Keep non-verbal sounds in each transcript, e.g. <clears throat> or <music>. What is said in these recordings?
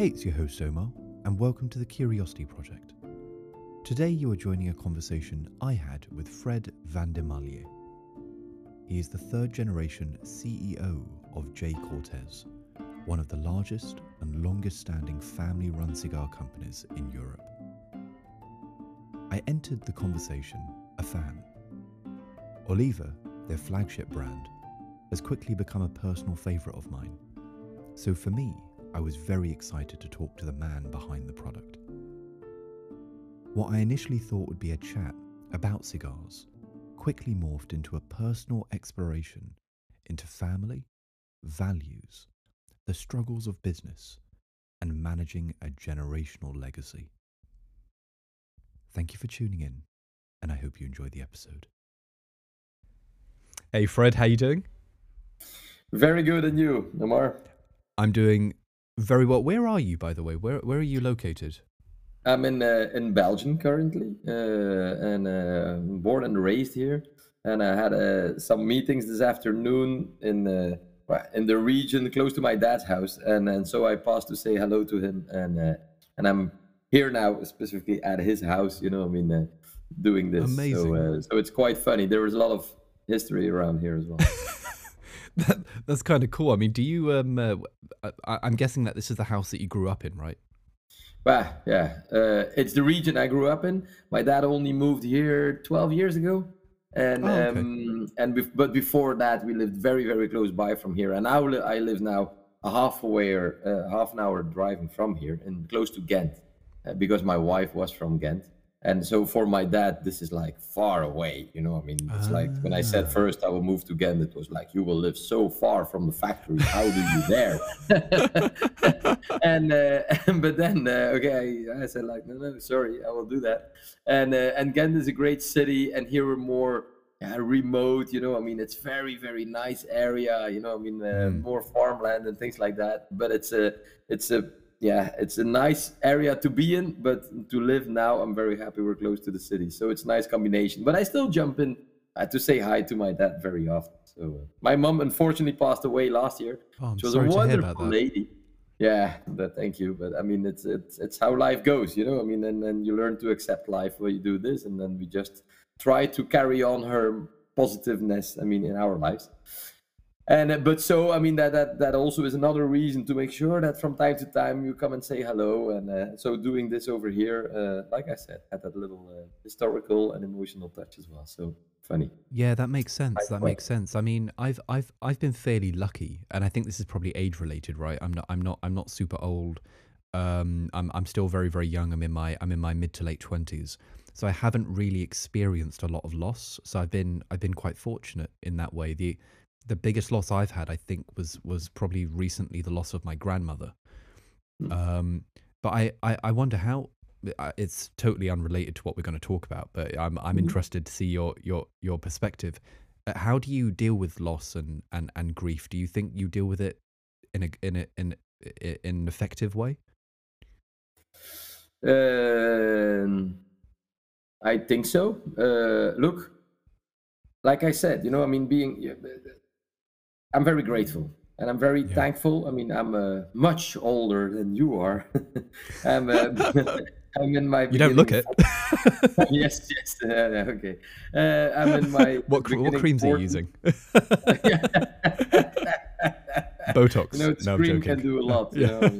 Hey, it's your host Omar, and welcome to the Curiosity Project. Today you are joining a conversation I had with Fred Vandermarliere. He is the third generation CEO of J. Cortes, one of the largest and longest standing family run cigar companies in Europe. I entered the conversation a fan. Oliva, their flagship brand, has quickly become a personal favourite of mine. So for me, I was very excited to talk to the man behind the product. What I initially thought would be a chat about cigars quickly morphed into a personal exploration into family, values, the struggles of business, and managing a generational legacy. Thank you for tuning in, and I hope you enjoy the episode. Hey Fred, how you doing? Very good, and you, Omar? I'm doing very well. Where are you, by the way? Where where are you located? I'm in uh, in Belgium currently, uh, and uh, born and raised here. And I had uh, some meetings this afternoon in the in the region close to my dad's house, and and so I passed to say hello to him, and uh, and I'm here now specifically at his house. You know, I mean, uh, doing this. Amazing. So, so it's quite funny. There is a lot of history around here as well. <laughs> that, that's kind of cool. I mean, do you? Um, uh, I, am guessing that this is the house that you grew up in, right? Well, yeah, uh, it's the region I grew up in. My dad only moved here 12 years ago, and oh, okay. um, and be- but before that, we lived very very close by from here. And now I live now a half away or uh, half an hour driving from here, and close to Ghent, uh, because my wife was from Ghent and so for my dad this is like far away you know i mean it's ah. like when i said ah. first i will move to ghent it was like you will live so far from the factory how do you dare <laughs> and uh, <laughs> but then uh, okay I, said like no no sorry i will do that and uh, and ghent is a great city and here we're more yeah, remote you know i mean it's very very nice area you know i mean mm. more farmland and things like that but it's a it's a yeah, it's a nice area to be in, but to live now, I'm very happy we're close to the city. So it's a nice combination. But I still jump in uh, to say hi to my dad very often. So uh, my mom unfortunately passed away last year. Oh, she was a wonderful lady. Yeah, but thank you. But I mean, it's it's it's how life goes, you know. I mean, and then you learn to accept life when you do this, and then we just try to carry on her positiveness. I mean, in our lives and uh, but so i mean that that that also is another reason to make sure that from time to time you come and say hello and uh, so doing this over here uh, like i said had that little uh, historical and emotional touch as well. So funny. Yeah that makes sense. That makes sense. I mean i've i've i've been fairly lucky and i think this is probably age related right? I'm not i'm not i'm not super old. Um i'm i'm still very very young. I'm in my i'm in my mid to late 20s so i haven't really experienced a lot of loss. So i've been i've been quite fortunate in that way. The the biggest loss I've had, I think, was was probably recently the loss of my grandmother. Mm. Um, but I, I, I wonder how it's totally unrelated to what we're going to talk about. But I'm I'm mm. interested to see your your your perspective. Uh, how do you deal with loss and, and, and grief? Do you think you deal with it in a in a in in an effective way? Um, I think so. Uh, look, like I said, you know, I mean, being I'm very grateful and I'm very yeah. thankful. I mean, I'm uh, much older than you are. <laughs> I'm, uh, <laughs> I'm in my. You don't look it. <laughs> yes, yes. Uh, okay. Uh, I'm in my. What, what creams 40. are you using? Botox. You know, no, cream can do a lot. yeah.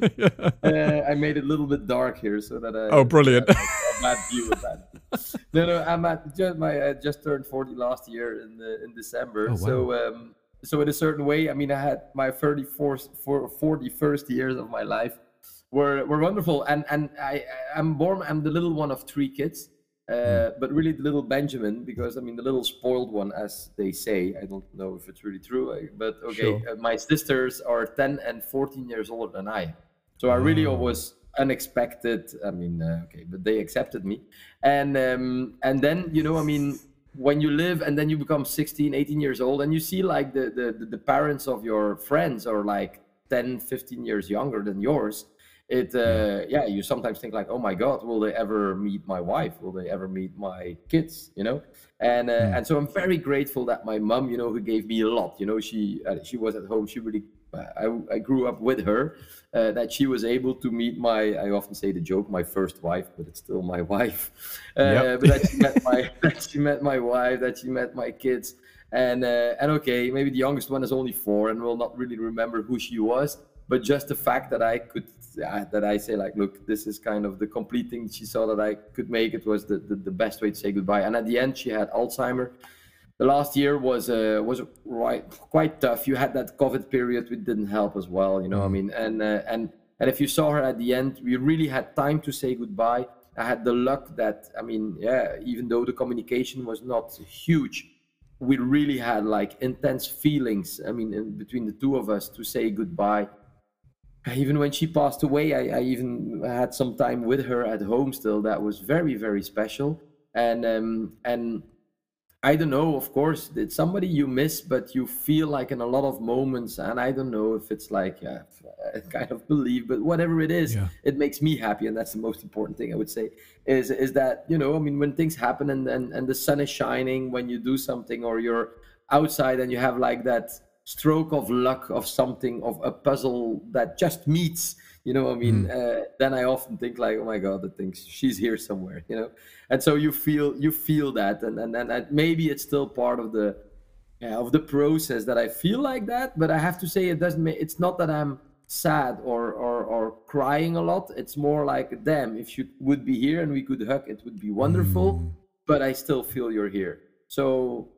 Uh, I made it a little bit dark here so that I. Oh, brilliant! bad view of that. no, no. I'm at just my. I just turned 40 last year in in December. Oh, wow. So um, so in a certain way i mean i had my 34th for 41st years of my life were were wonderful and and i i'm born i'm the little one of three kids uh, mm. but really the little benjamin because i mean the little spoiled one as they say i don't know if it's really true but okay sure. uh, my sisters are 10 and 14 years older than i so i really oh. was unexpected i mean uh, okay but they accepted me and um and then you know i mean when you live and then you become 16 18 years old and you see like the the, the parents of your friends are like 10 15 years younger than yours it uh, yeah. you sometimes think like oh my god will they ever meet my wife? Will they ever meet my kids? You know? And uh, mm. and so i'm very grateful that my mom you know who gave me a lot you know she uh, she was at home she really I, I grew up with her uh, that she was able to meet my i often say the joke my first wife but it's still my <laughs> wife uh, yep. but that she met my <laughs> that she met my wife that she met my kids and uh, and okay maybe the youngest one is only four and will not really remember who she was but just the fact that I could that I say like, look, this is kind of the complete thing she saw that I could make. It was the, the, the best way to say goodbye. And at the end, she had Alzheimer. The last year was uh, was right quite tough. You had that COVID period, which didn't help as well. You know, mm. I mean, and uh, and and if you saw her at the end, we really had time to say goodbye. I had the luck that I mean, yeah, even though the communication was not huge, we really had like intense feelings. I mean, in, between the two of us to say goodbye even when she passed away, I, I, even had some time with her at home still. That was very, very special. And um, and I don't know, of course, it's somebody you miss, but you feel like in a lot of moments, and I don't know if it's like yeah, <laughs> I kind of belief, but whatever it is, yeah. it makes me happy, and that's the most important thing I would say. Is is that you know, I mean, when things happen and and, and the sun is shining when you do something, or you're outside and you have like that stroke of luck of something of a puzzle that just meets you know i mean mm. uh, then i often think like oh my god i think she's here somewhere you know and so you feel you feel that and and, and maybe it's still part of the yeah, of the process that i feel like that but i have to say it doesn't make it's not that i'm sad or or or crying a lot it's more like damn if you would be here and we could hug it would be wonderful mm. but i still feel you're here so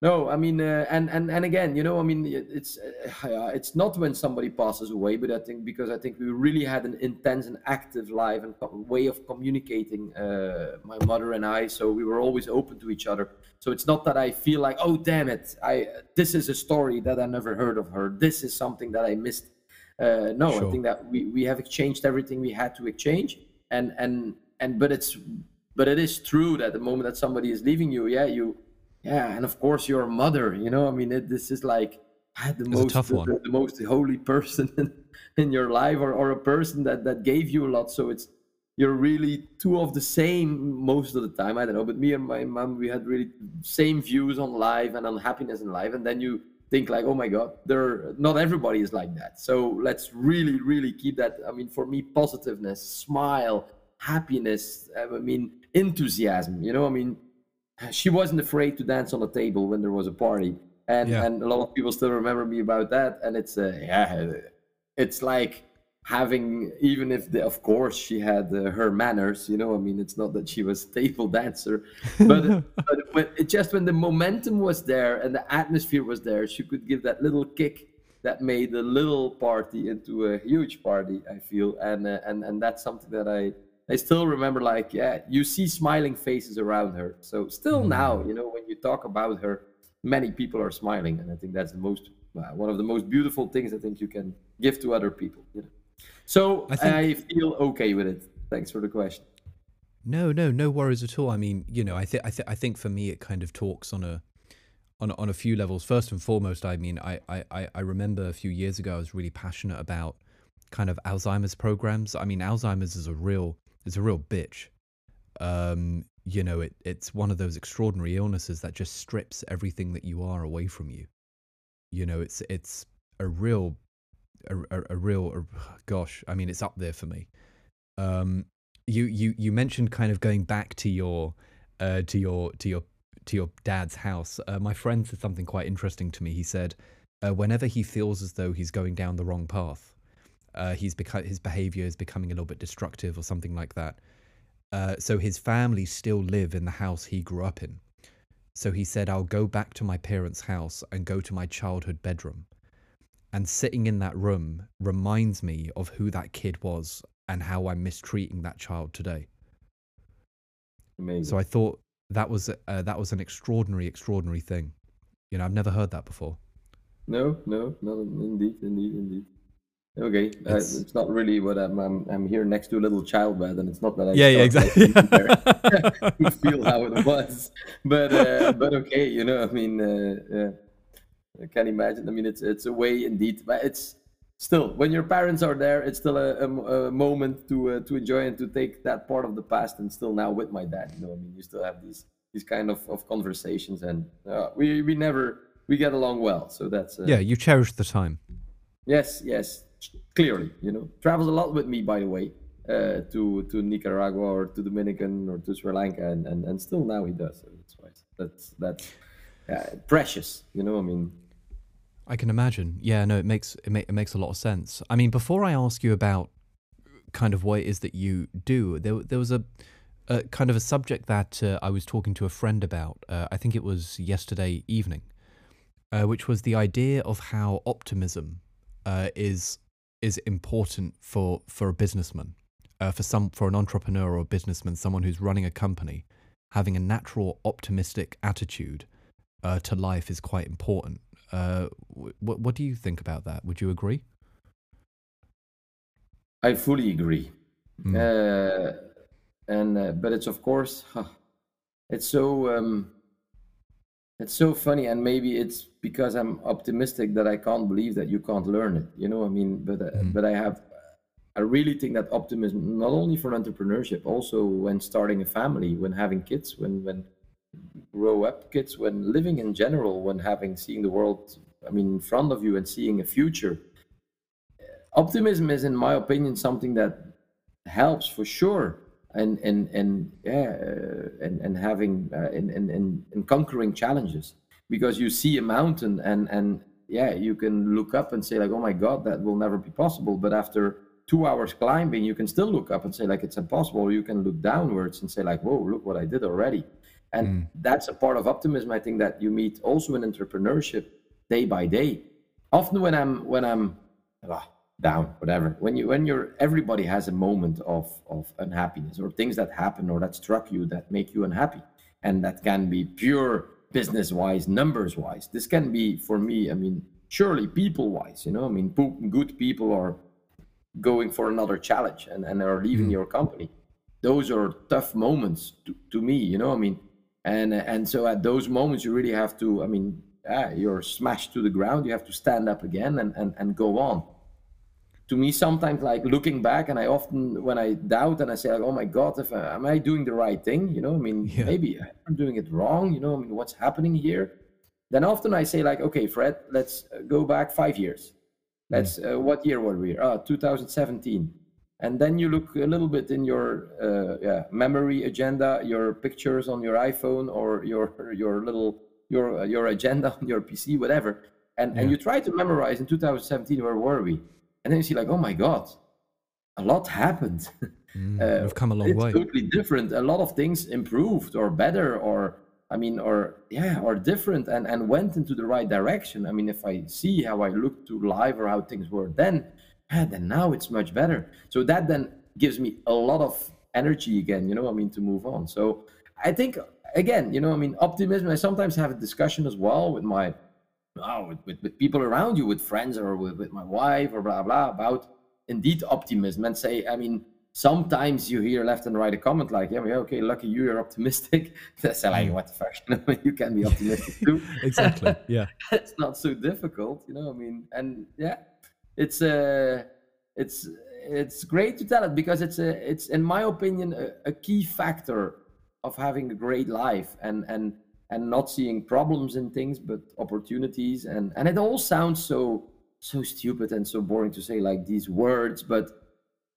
no, I mean, uh, and and and again, you know, I mean, it's uh, it's not when somebody passes away, but I think because I think we really had an intense and active life and way of communicating, uh, my mother and I. So we were always open to each other. So it's not that I feel like, oh damn it, I this is a story that I never heard of her. This is something that I missed. Uh, no, sure. I think that we we have exchanged everything we had to exchange, and and and but it's but it is true that the moment that somebody is leaving you, yeah, you yeah and of course your mother you know? I mean it, this is like ah, the it's most the, the, most holy <laughs> person in, in your life or, or a person that that gave you a lot. So it's you're really two of the same most of the time i don't know but me and my mom we had really same views on life and on happiness in life. And then you think like oh my god there not everybody is like that. So let's really really keep that i mean for me positiveness smile happiness i mean enthusiasm you know? I mean <laughs> she wasn't afraid to dance on the table when there was a party. And yeah. and a lot of people still remember me about that. And it's uh, yeah it's like having even if the, of course she had uh, her manners you know i mean it's not that she was a table <laughs> dancer but, <laughs> but when, it just when the momentum was there and the atmosphere was there she could give that little kick that made a little party into a huge party i feel. And uh, and and that's something that i I still remember like yeah, you see smiling faces around her. So still mm. now, you know, when you talk about her, many people are smiling, and I think that's the most uh, one of the most beautiful things I think you can give to other people. You know? So I, think... I feel okay with it. Thanks for the question. No, no, no worries at all. I mean, you know, I think th- I think for me it kind of talks on a on on a few levels. First and foremost, I mean, I I I remember a few years ago I was really passionate about kind of Alzheimer's programs. I mean, Alzheimer's is a real it's a real bitch. Um, you know, it, it's one of those extraordinary illnesses that just strips everything that you are away from you. You know, it's it's a real, a, a, a real, a, gosh, I mean, it's up there for me. Um, you you you mentioned kind of going back to your, uh, to your to your to your dad's house. Uh, my friend said something quite interesting to me. He said, uh, whenever he feels as though he's going down the wrong path, uh, he's beca- his behavior is becoming a little bit destructive or something like that. Uh, so his family still live in the house he grew up in. So he said, I'll go back to my parents' house and go to my childhood bedroom. And sitting in that room reminds me of who that kid was and how I'm mistreating that child today. Amazing. So I thought that was uh, that was an extraordinary, extraordinary thing. You know, I've never heard that before. No, no, no, indeed, indeed, indeed. Okay, it's, uh, it's, not really what I'm, I'm. I'm here next to a little child bed, and it's not that I. Yeah, yeah, exactly. you <laughs> <laughs> feel how it was, but uh, but okay, you know, I mean, uh, yeah, I can't imagine. I mean, it's it's a way indeed, but it's still, when your parents are there, it's still a, a, a moment to uh, to enjoy and to take that part of the past. And still now with my dad, you know, I mean, you still have these these kind of, of conversations, and uh, we we never we get along well. So that's uh, yeah, you cherish the time. Yes, yes, clearly, you know, travels a lot with me, by the way, uh, to to Nicaragua or to Dominican or to Sri Lanka, and, and, and still now he does. That's why that's that's uh, precious, you know. I mean, I can imagine. Yeah, no, it makes it, it makes a lot of sense. I mean, before I ask you about kind of what it is that you do, there there was a, a kind of a subject that uh, I was talking to a friend about. Uh, I think it was yesterday evening, uh, which was the idea of how optimism uh, is is important for for a businessman, uh, for some for an entrepreneur or a businessman, someone who's running a company, having a natural optimistic attitude uh, to life is quite important. Uh, what what do you think about that? Would you agree? I fully agree. Mm. Uh, and uh, but it's of course, huh, it's so um, it's so funny, and maybe it's because I'm optimistic that I can't believe that you can't learn it. You know, I mean, but mm. but I have. I really think that optimism, not only for entrepreneurship, also when starting a family, when having kids, when when grow up kids when living in general when having seeing the world i mean in front of you and seeing a future optimism is in my opinion something that helps for sure and and and yeah uh, and and having uh, in, in in conquering challenges. Because you see a mountain and and yeah you can look up and say like oh my god that will never be possible. But after two hours climbing you can still look up and say like it's impossible. Or you can look downwards and say like whoa look what i did already. And mm. that's a part of optimism i think that you meet also in entrepreneurship day by day. Often when i'm when i'm ah, down whatever. When you when you're everybody has a moment of of unhappiness or things that happen or that struck you that make you unhappy. And that can be pure business wise numbers wise. This can be for me i mean surely people wise you know? I mean good people are going for another challenge and, and are leaving mm. your company. Those are tough moments to, to me you know? I mean and and so at those moments you really have to i mean you're smashed to the ground. You have to stand up again and, and and go on to me sometimes like looking back and i often when i doubt and i say like oh my god if I, am i doing the right thing you know i mean yeah. maybe i'm doing it wrong you know i mean what's happening here then often i say like okay fred let's go back five years let's mm. uh, what year were we oh 2017 and then you look a little bit in your uh, yeah, memory agenda, your pictures on your iPhone or your your little your uh, your agenda <laughs> on your PC, whatever, and yeah. and you try to memorize in 2017 where were we, and then you see like, oh my god, a lot happened. <laughs> Mm, uh, we've come a long it's way. Totally different. A lot of things improved or better or I mean, or yeah, or different, and and went into the right direction. I mean, if I see how I looked to live or how things were then, ah, then now it's much better. So that then gives me a lot of energy again, you know, I mean, to move on. So I think, again, you know, I mean, optimism, I sometimes have a discussion as well with my, oh, with, with, with people around you, with friends or with, with my wife or blah, blah, about indeed optimism and say, I mean, sometimes you hear left and right a comment like, yeah, okay, lucky you, you're optimistic. <laughs> That's like, mm. what the fuck? <laughs> you can be optimistic too. <laughs> exactly. Yeah. it's not so difficult, you know, I mean, and yeah, it's uh, it's it's great to tell it because it's a it's in my opinion a, a key factor of having a great life and and and not seeing problems in things but opportunities and and it all sounds so so stupid and so boring to say like these words but,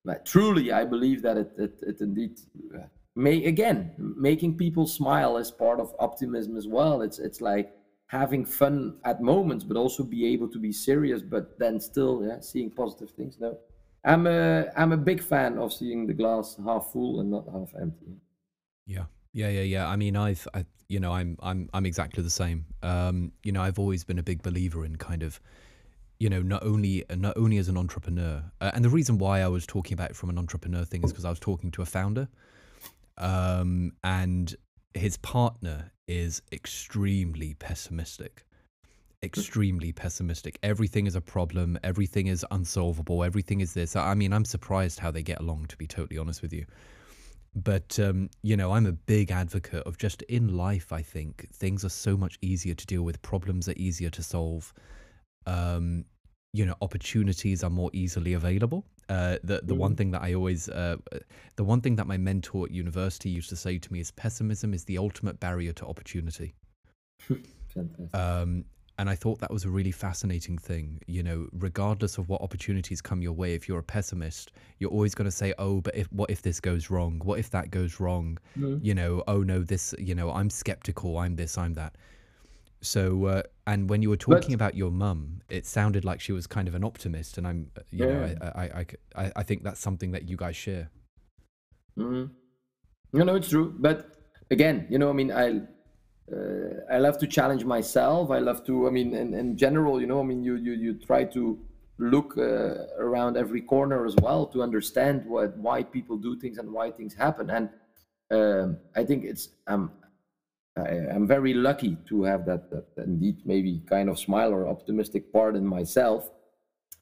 but truly i believe that it it, it indeed uh, may again making people smile is part of optimism as well it's it's like having fun at moments, but also be able to be serious, but then still yeah, seeing positive things. No, I'm a I'm a big fan of seeing the glass half full and not half empty. Yeah, yeah, yeah, yeah. I mean, I've, I, you know, I'm I'm I'm exactly the same. Um, you know, I've always been a big believer in kind of. You know, not only not only as an entrepreneur, uh, and the reason why I was talking about it from an entrepreneur thing is because I was talking to a founder, um, and his partner is extremely pessimistic. Extremely pessimistic. Everything is a problem. Everything is unsolvable. Everything is this. I mean, I'm surprised how they get along, to be totally honest with you. But, um, you know, I'm a big advocate of just in life, I think things are so much easier to deal with. Problems are easier to solve. Um, you know opportunities are more easily available. Uh, the the mm. one thing that I always uh, the one thing that my mentor at university used to say to me is pessimism is the ultimate barrier to opportunity. <laughs> um, and I thought that was a really fascinating thing. You know, regardless of what opportunities come your way, if you're a pessimist, you're always going to say, "Oh, but if what if this goes wrong? What if that goes wrong?" Mm. You know, "Oh no, this." You know, I'm skeptical. I'm this. I'm that. So, uh, and when you were talking but, about your mum, it sounded like she was kind of an optimist, and I'm, you yeah. know, I, I, I, I, think that's something that you guys share. Mm-hmm. You know, it's true, but again, you know, I mean, I, I love to challenge myself. I love to, I mean, in, in general, you know, I mean, you, you, you try to look uh, around every corner as well to understand what, why people do things and why things happen, and um, I think it's, um, I, am very lucky to have that, that, indeed maybe kind of smile or optimistic part in myself.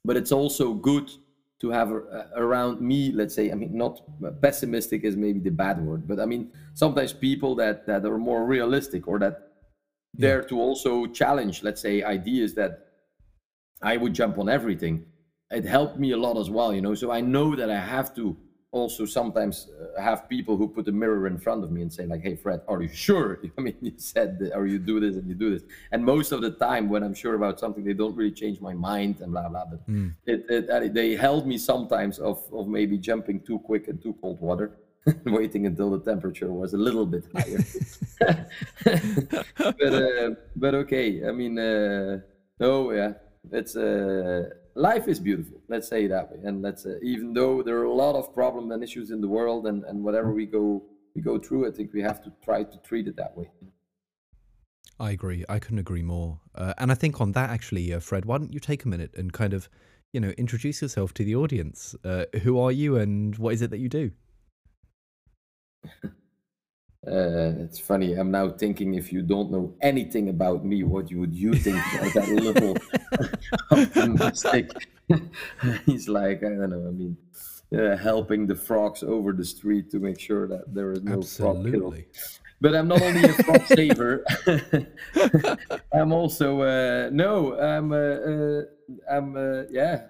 But it's also good to have around me, let's say, I mean, not pessimistic is maybe the bad word, but I mean, sometimes people that, that are more realistic or that yeah. dare to also challenge, let's say, ideas that I would jump on everything. It helped me a lot as well, you know. So I know that I have to also sometimes uh, have people who put a mirror in front of me and say like hey fred are you <laughs> sure? <laughs> I mean you said that, or you do this and you do this? And most of the time when i'm sure about something they don't really change my mind and blah blah but mm. it, it, they held me sometimes of, of maybe jumping too quick in too cold water <laughs> waiting until the temperature was a little bit higher. But uh, but okay i mean uh, no yeah it's uh life is beautiful let's say it that way. And let's uh, even though there are a lot of problems and issues in the world and and whatever we go we go through i think we have to try to treat it that way. I agree. I couldn't agree more. Uh, and i think on that actually uh, fred why don't you take a minute and kind of you know introduce yourself to the audience. Uh, who are you and what is it that you do <laughs> Uh, it's funny. I'm now thinking if you don't know anything about me, what would you think of that little optimistic? <laughs> <laughs> He's like, I don't know. I mean, uh, helping the frogs over the street to make sure that there is no Absolutely. frog kill. But I'm not only a frog <laughs> saver. I'm also uh, no. I'm uh, uh, I'm uh, yeah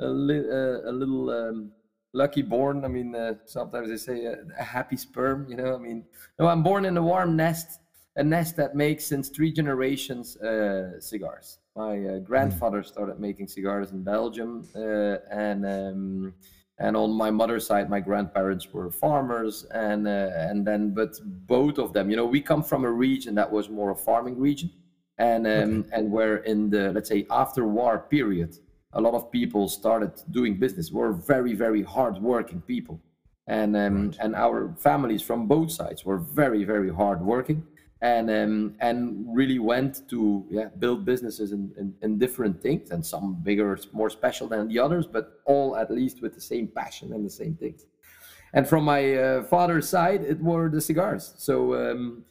a, li- a little. Um, lucky born. I mean, uh, sometimes they say a, a, happy sperm. You know, I mean, no, I'm born in a warm nest, a nest that makes since three generations uh, cigars. My uh, grandfather started making cigars in Belgium, uh, and um, and on my mother's side, my grandparents were farmers, and uh, and then but both of them, you know, we come from a region that was more a farming region, and um, okay. and where in the let's say after war period a lot of people started doing business. We're very, very hardworking people, and um, right. and our families from both sides were very, very hardworking, and um, and really went to yeah build businesses in, in, in different things, and some bigger, more special than the others, but all at least with the same passion and the same things. And from my uh, father's side, it were the cigars. So um,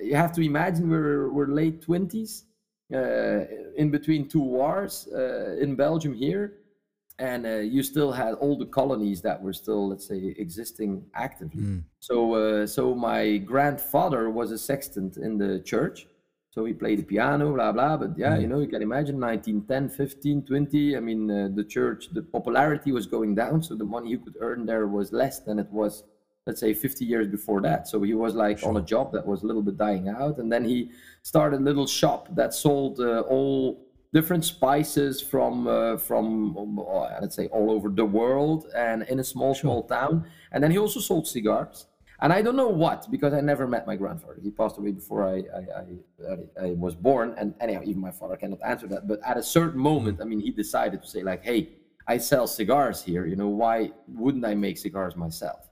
you have to imagine we're we're late twenties uh, in between two wars uh, in Belgium here, and uh, you still had all the colonies that were still, let's say, existing actively. Mm. So, so my grandfather was a sextant in the church. So he played the piano, blah, blah. But yeah, mm. you know, you can imagine 1910, 15, 20. I mean, uh, the church, the popularity was going down. So the money you could earn there was less than it was let's say 50 years before that so he was like sure. on a job that was a little bit dying out and then he started a little shop that sold uh, all different spices from uh, from uh, let's say all over the world and in a small sure. small town and then he also sold cigars and I don't know what because I never met my grandfather. He passed away before I I, I, I was born, and anyhow, even my father cannot answer that. But at a certain moment, I mean, he decided to say like, "Hey, I sell cigars here. You know, why wouldn't I make cigars myself?"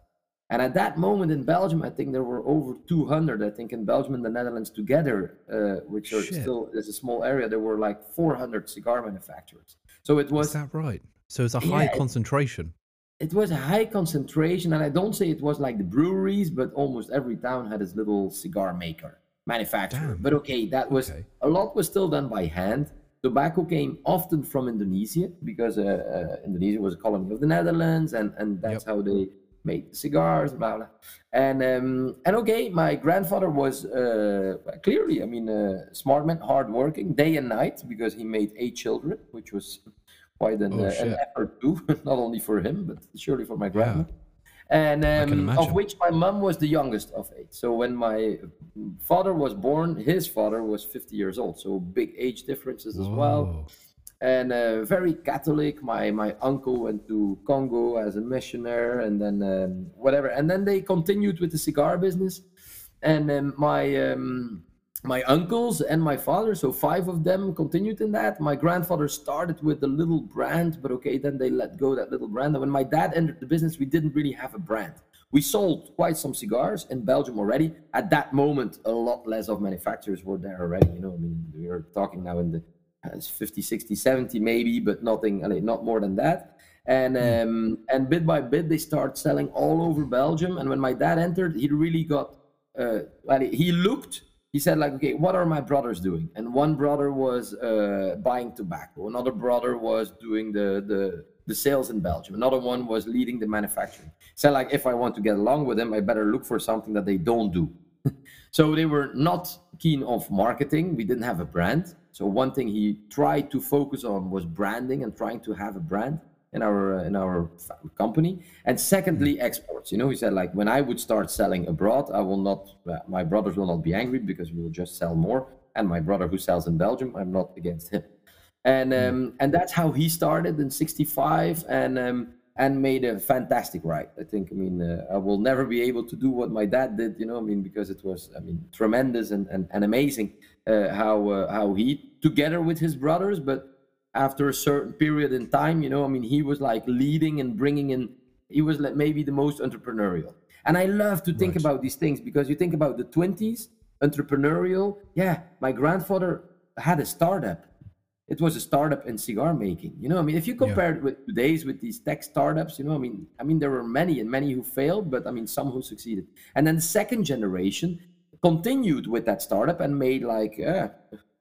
And at that moment in Belgium, I think there were over 200. I think in Belgium and the Netherlands together, uh, which are Shit. still is a small area, there were like 400 cigar manufacturers. So it was. Is that right? So it's a high yeah, concentration. It, it, was a high concentration, and I don't say it was like the breweries, but almost every town had its little cigar maker manufacturer. Damn. But okay, that was okay. a lot was still done by hand. Tobacco came often from Indonesia because uh, uh, Indonesia was a colony of the Netherlands, and and that's yep. how they made cigars, blah blah. And um, and okay, my grandfather was uh, clearly, I mean, a smart man, hardworking, day and night, because he made eight children, which was quite an, oh, uh, an effort too, <laughs> not only for him, but surely for my grandma. Yeah. And um, of which my mom was the youngest of eight. So when my father was born, his father was 50 years old. So big age differences Whoa. as well and uh, very Catholic. My my uncle went to Congo as a missionary, and then um, whatever, and then they continued with the cigar business. And um, my um, my uncles and my father, so five of them continued in that. My grandfather started with a little brand, but okay, then they let go that little brand. And when my dad entered the business, we didn't really have a brand. We sold quite some cigars in Belgium already. At that moment, a lot less of manufacturers were there already. You know, I mean, we are talking now in the it's 50 60 70 maybe but nothing not more than that. And hmm. um, and bit by bit they start selling all over belgium. And when my dad entered he really got uh, well, he looked he said like okay what are my brothers doing? And one brother was uh, buying tobacco. Another brother was doing the the the sales in belgium. Another one was leading the manufacturing. Said like if i want to get along with them i better look for something that they don't do. <laughs> So they were not keen of marketing. We didn't have a brand so one thing he tried to focus on was branding and trying to have a brand in our uh, in our company. And secondly, mm-hmm. exports. You know, he said like when I would start selling abroad, I will not. Uh, my brothers will not be angry because we will just sell more. And my brother who sells in Belgium, I'm not against him. And mm-hmm. um, and that's how he started in '65 and um, and made a fantastic ride. I think. I mean, uh, I will never be able to do what my dad did. You know, I mean, because it was I mean tremendous and and, and amazing how uh, how he together with his brothers, but after a certain period in time, you know, I mean, he was like leading and bringing in. He was like maybe the most entrepreneurial, and I love to think right. about these things because you think about the twenties, entrepreneurial. Yeah, my grandfather had a startup. It was a startup in cigar making. You know, I mean, if you compare yeah. it with today's with these tech startups, you know, I mean, I mean, there were many and many who failed, but I mean, some who succeeded. And then the second generation, continued with that startup and made like uh,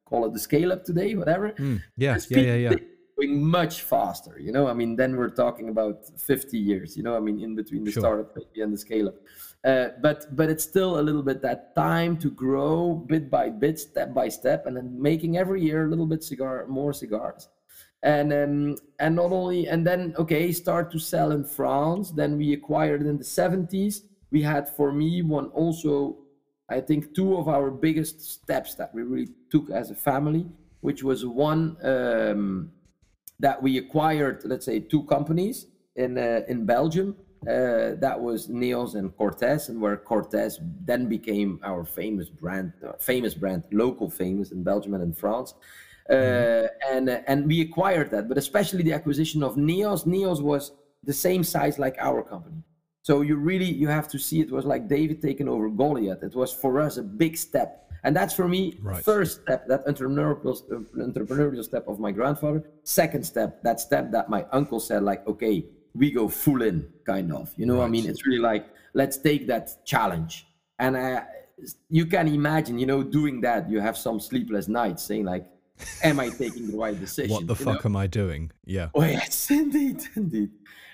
call it the scale up today, whatever. Mm, yeah, yeah, yeah, yeah. Going much faster, you know. I mean, then we're talking about 50 years, you know. I mean, in between the sure. startup and the scale up. Uh, but but it's still a little bit that time to grow bit by bit, step by step, and then making every year a little bit cigar, more cigars and um, and not only and then okay start to sell in france then we acquired in the 70s we had for me one also I think two of our biggest steps that we really took as a family, which was one um, that we acquired, let's say, two companies in uh, in Belgium. Uh, that was Neos and Cortes, and where Cortes then became our famous brand, uh, famous brand, local famous in Belgium and in France. Uh, mm-hmm. and uh, and we acquired that, but especially the acquisition of Neos. Neos was the same size like our company. So you really you have to see it was like David taking over Goliath. It was for us a big step, and that's for me right. first step that entrepreneurial entrepreneurial step of my grandfather. Second step that step that my uncle said like okay we go full in kind of you know right. I mean it's really like let's take that challenge and uh, you can imagine you know doing that you have some sleepless nights saying like am I taking the right <laughs> decision? What the fuck know? am I doing? Yeah. Oh yes, <laughs> indeed, indeed.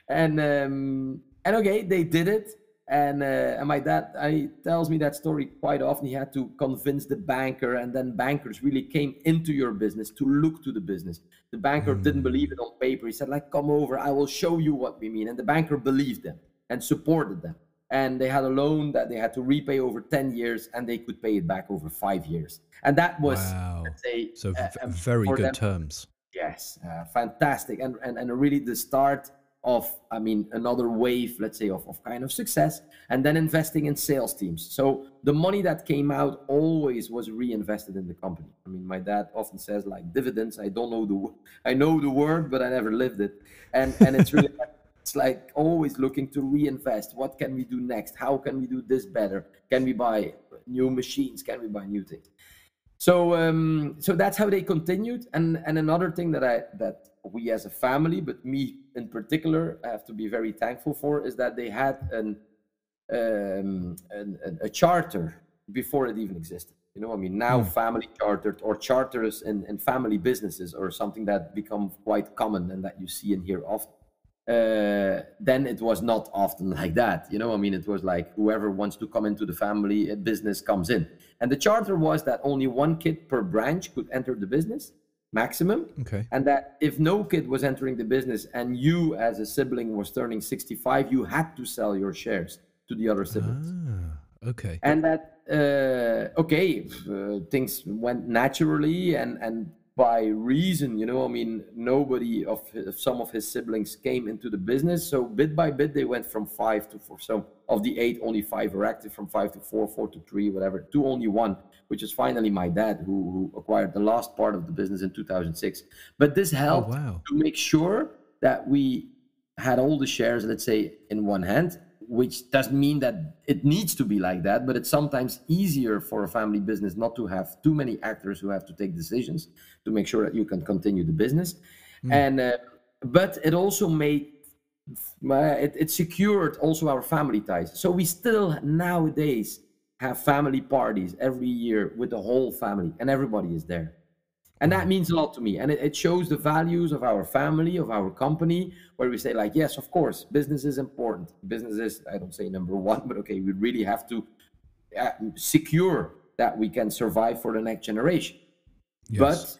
And um, and okay, they did it. And, uh, and my dad he tells me that story quite often. He had to convince the banker, and then bankers really came into your business to look to the business. The banker mm. didn't believe it on paper. He said, like, come over, I will show you what we mean. And the banker believed them and supported them. And they had a loan that they had to repay over 10 years, and they could pay it back over five years. And that was, wow. say, so uh, very good them, terms. Yes, uh, fantastic. And, and, and really the start of i mean another wave let's say of, of kind of success and then investing in sales teams. So the money that came out always was reinvested in the company. I mean my dad often says like dividends i don't know the i know the word but i never lived it. And and it's really <laughs> it's like always looking to reinvest. What can we do next? How can we do this better? Can we buy new machines? Can we buy new things so um so that's how they continued and and another thing that i that we as a family, but me in particular, I have to be very thankful for is that they had an, um, an, a charter before it even existed. You know, I mean, now mm. family chartered or charters in, in family businesses or something that become quite common and that you see and hear often. Uh, then it was not often like that. You know, I mean, it was like whoever wants to come into the family business comes in. And the charter was that only one kid per branch could enter the business maximum. Okay. And that if no kid was entering the business and you as a sibling was turning 65, you had to sell your shares to the other siblings. Ah, okay. And that uh, okay, uh, things went naturally and and by reason, you know, I mean, nobody of his, some of his siblings came into the business. So bit by bit, they went from five to four. So of the eight, only five were active. From five to four, four to three, whatever. To only one, which is finally my dad, who who acquired the last part of the business in 2006. But this oh, helped oh, wow. to make sure that we had all the shares, let's say, in one hand which doesn't mean that it needs to be like that, but it's sometimes easier for a family business not to have too many actors who have to take decisions to make sure that you can continue the business. Mm. And uh, but it also made uh, it, it secured also our family ties. So we still nowadays have family parties every year with the whole family, and everybody is there and that means a lot to me. And it, it, shows the values of our family of our company where we say like yes of course business is important. Business is i don't say number <laughs> one but okay we really have to uh, secure that we can survive for the next generation. Yes. but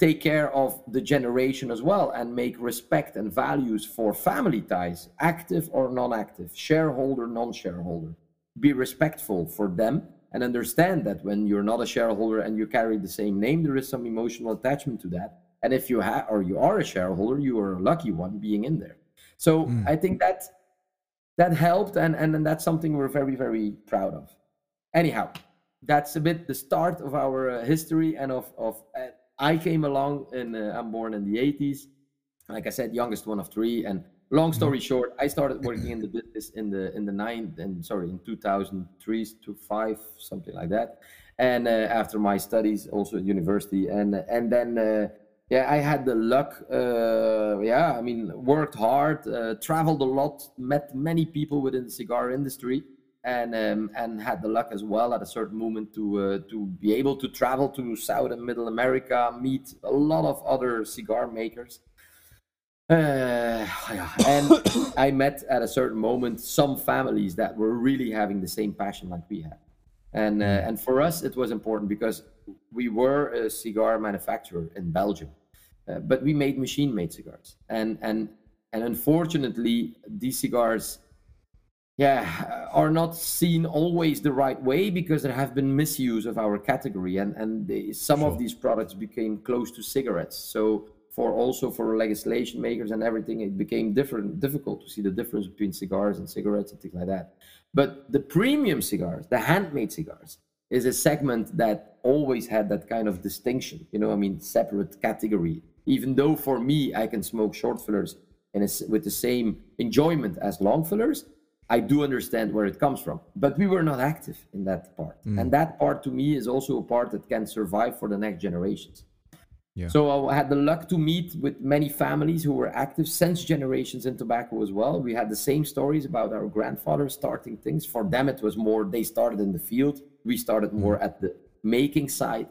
take care of the generation as well and make respect and values for family ties active or non-active shareholder non-shareholder. Be respectful for them and understand that when you're not a shareholder and you carry the same name, there is some emotional attachment to that. And if you have or you are a shareholder, you are a lucky one being in there. So mm. I think that that helped, and, and and that's something we're very very proud of. Anyhow, that's a bit the start of our uh, history and of of. Uh, I came along and uh, I'm born in the 80s. Like I said, youngest one of three, and long story short i started <clears throat> working in the business in the in the nine and sorry in 2003 to 5 something like that. And uh, after my studies also at university. And and then uh, yeah i had the luck uh, yeah i mean worked hard uh, traveled a lot met many people within the cigar industry. And um, and had the luck as well at a certain moment to uh, to be able to travel to south and middle america meet a lot of other cigar makers uh, yeah. And <coughs> I met at a certain moment some families that were really having the same passion like we had. And, uh, mm. and for us, it was important because we were a cigar manufacturer in Belgium, uh, but we made machine made cigars. And, and, and unfortunately, these cigars yeah are not seen always the right way because there have been misuse of our category and and they, some sure. of these products became close to cigarettes so for also for legislation makers and everything, it became different, difficult to see the difference between cigars and cigarettes and things like that. But the premium cigars, the handmade cigars, is a segment that always had that kind of distinction. You know, I mean, separate category. Even though for me, I can smoke short fillers in a, with the same enjoyment as long fillers, I do understand where it comes from. But we were not active in that part, mm. and that part to me is also a part that can survive for the next generations. Yeah. So I had the luck to meet with many families who were active since generations in tobacco as well. We had the same stories about our grandfathers starting things. For them, it was more they started in the field. We started mm. more at the making side,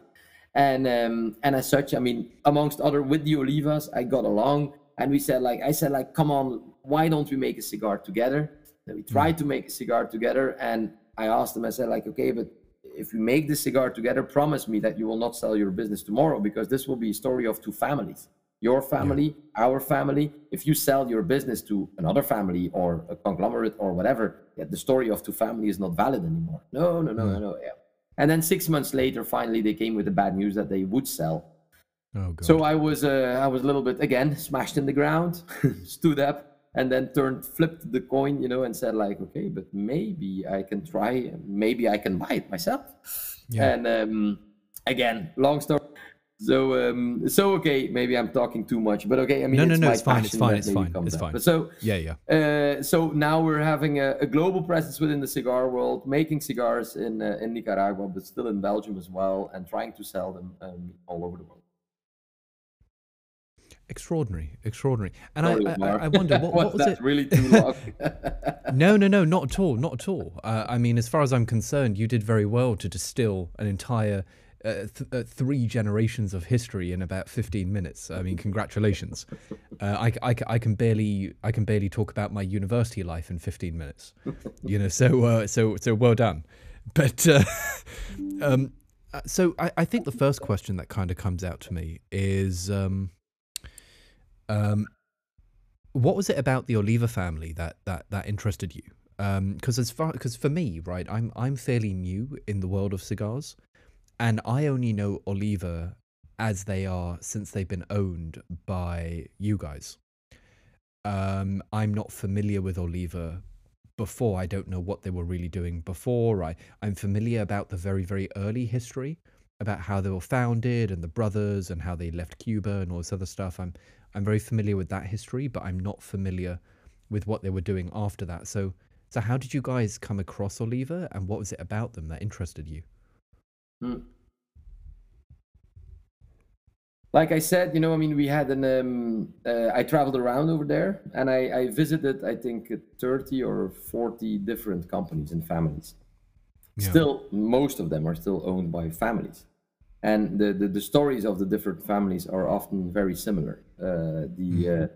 and um, and as such, I mean, amongst other with the Olivas, I got along, and we said like I said like, come on, why don't we make a cigar together? And we tried mm. to make a cigar together, and I asked them. I said like, okay, but if we make this cigar together, promise me that you will not sell your business tomorrow because this will be a story of two families. Your family, yeah. our family. If you sell your business to another family or a conglomerate or whatever, yeah, the story of two families is not valid anymore. No, no, no, no, no. Yeah. And then six months later, finally, they came with the bad news that they would sell. Oh, God. So I was, uh, I was a little bit again smashed in the ground, <laughs> stood up, and then turned flipped the coin you know and said like okay but maybe i can try maybe i can buy it myself. Yeah. and um, again long story. So um, so okay maybe i'm talking too much but okay i mean no no no it's fine it's fine it's fine it's fine. But so yeah yeah. uh, so now we're having a, a, global presence within the cigar world making cigars in uh, in nicaragua but still in belgium as well and trying to sell them um, all over the world Extraordinary, extraordinary. And I, I, I, wonder what, <laughs> what was it? Really too <laughs> long. no, no, no, not at all, not at all. Uh, I mean, as far as I'm concerned, you did very well to distill an entire uh, th- uh, three generations of history in about 15 minutes. I mean, congratulations. Uh, I, I, I, can barely I can barely talk about my university life in 15 minutes. You know, so uh, so so well done. But uh, <laughs> um, Uh, so I, I, think the first question that kind of comes out to me is, um, um, what was it about the Oliva family that that that interested you? Because um, as far because for me, right, I'm I'm fairly new in the world of cigars, and I only know Oliva as they are since they've been owned by you guys. Um, I'm not familiar with Oliva before. I don't know what they were really doing before. I, I'm familiar about the very, very early history, about how they were founded and the brothers and how they left Cuba and all this other stuff. I'm I'm very familiar with that history, but I'm not familiar with what they were doing after that. So so how did you guys come across Oliva and what was it about them that interested you? Hmm like I said, you know, I mean, we had an. Um, uh, I traveled around over there, and I, I visited, I think, thirty or forty different companies and families. Yeah. Still, most of them are still owned by families, and the, the, the stories of the different families are often very similar. Uh, the mm-hmm. uh,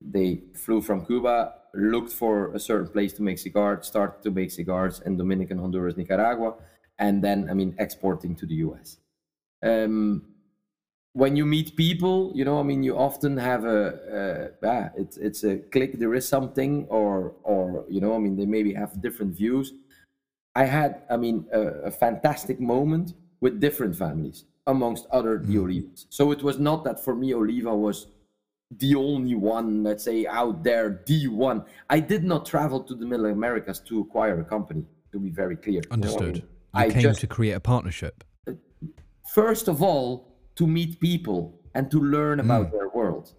they flew from Cuba, looked for a certain place to make cigars, started to make cigars in Dominican, Honduras, Nicaragua, and then, I mean, exporting to the U.S. Um, when you meet people, you know, I mean, you often have a, a yeah, it's it's a click. There is something, or or you know, I mean, they maybe have different views. I had, I mean, a, a fantastic moment with different families amongst other mm. the Olivas. So it was not that for me Oliva was the only one, let's say, out there, the one. I did not travel to the Middle Americas to acquire a company. To be very clear, understood. You, I, came just, to create a partnership. First of all, to meet people and to learn about mm. their world.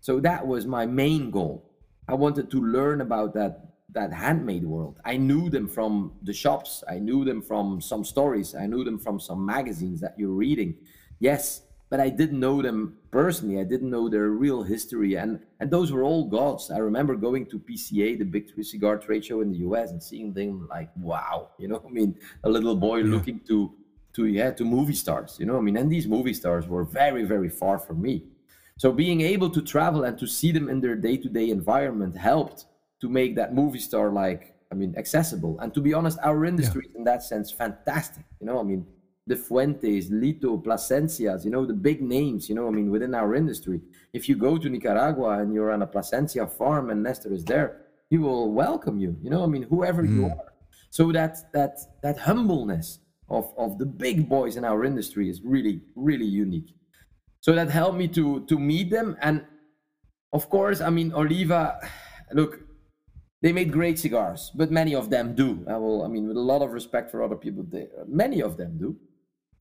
So that was my main goal. I wanted to learn about that that handmade world. I knew them from the shops. I knew them from some stories. I knew them from some magazines that you're reading. Yes, but I didn't know them personally. I didn't know their real history, and and those were all gods. I remember going to PCA, the big cigar trade show in the U.S., and seeing them like, wow, <laughs> you know, I mean, a little boy yeah. looking to to yeah to movie stars you know i mean and these movie stars were very very far from me so being able to travel and to see them in their day-to-day environment helped to make that movie star like i mean accessible and to be honest our industry yeah. in that sense fantastic you know i mean the fuentes Litto plasencias you know the big names you know i mean within our industry if you go to nicaragua and you're on a plasencia farm and nestor is there he will welcome you you know i mean whoever mm. you are so that that that humbleness of, of the big boys in our industry is really, really unique. So that helped me to to meet them. And of course, I mean, Oliva, look, they made great cigars, but many of them do. I will, I mean, with a lot of respect for other people, they, many of them do.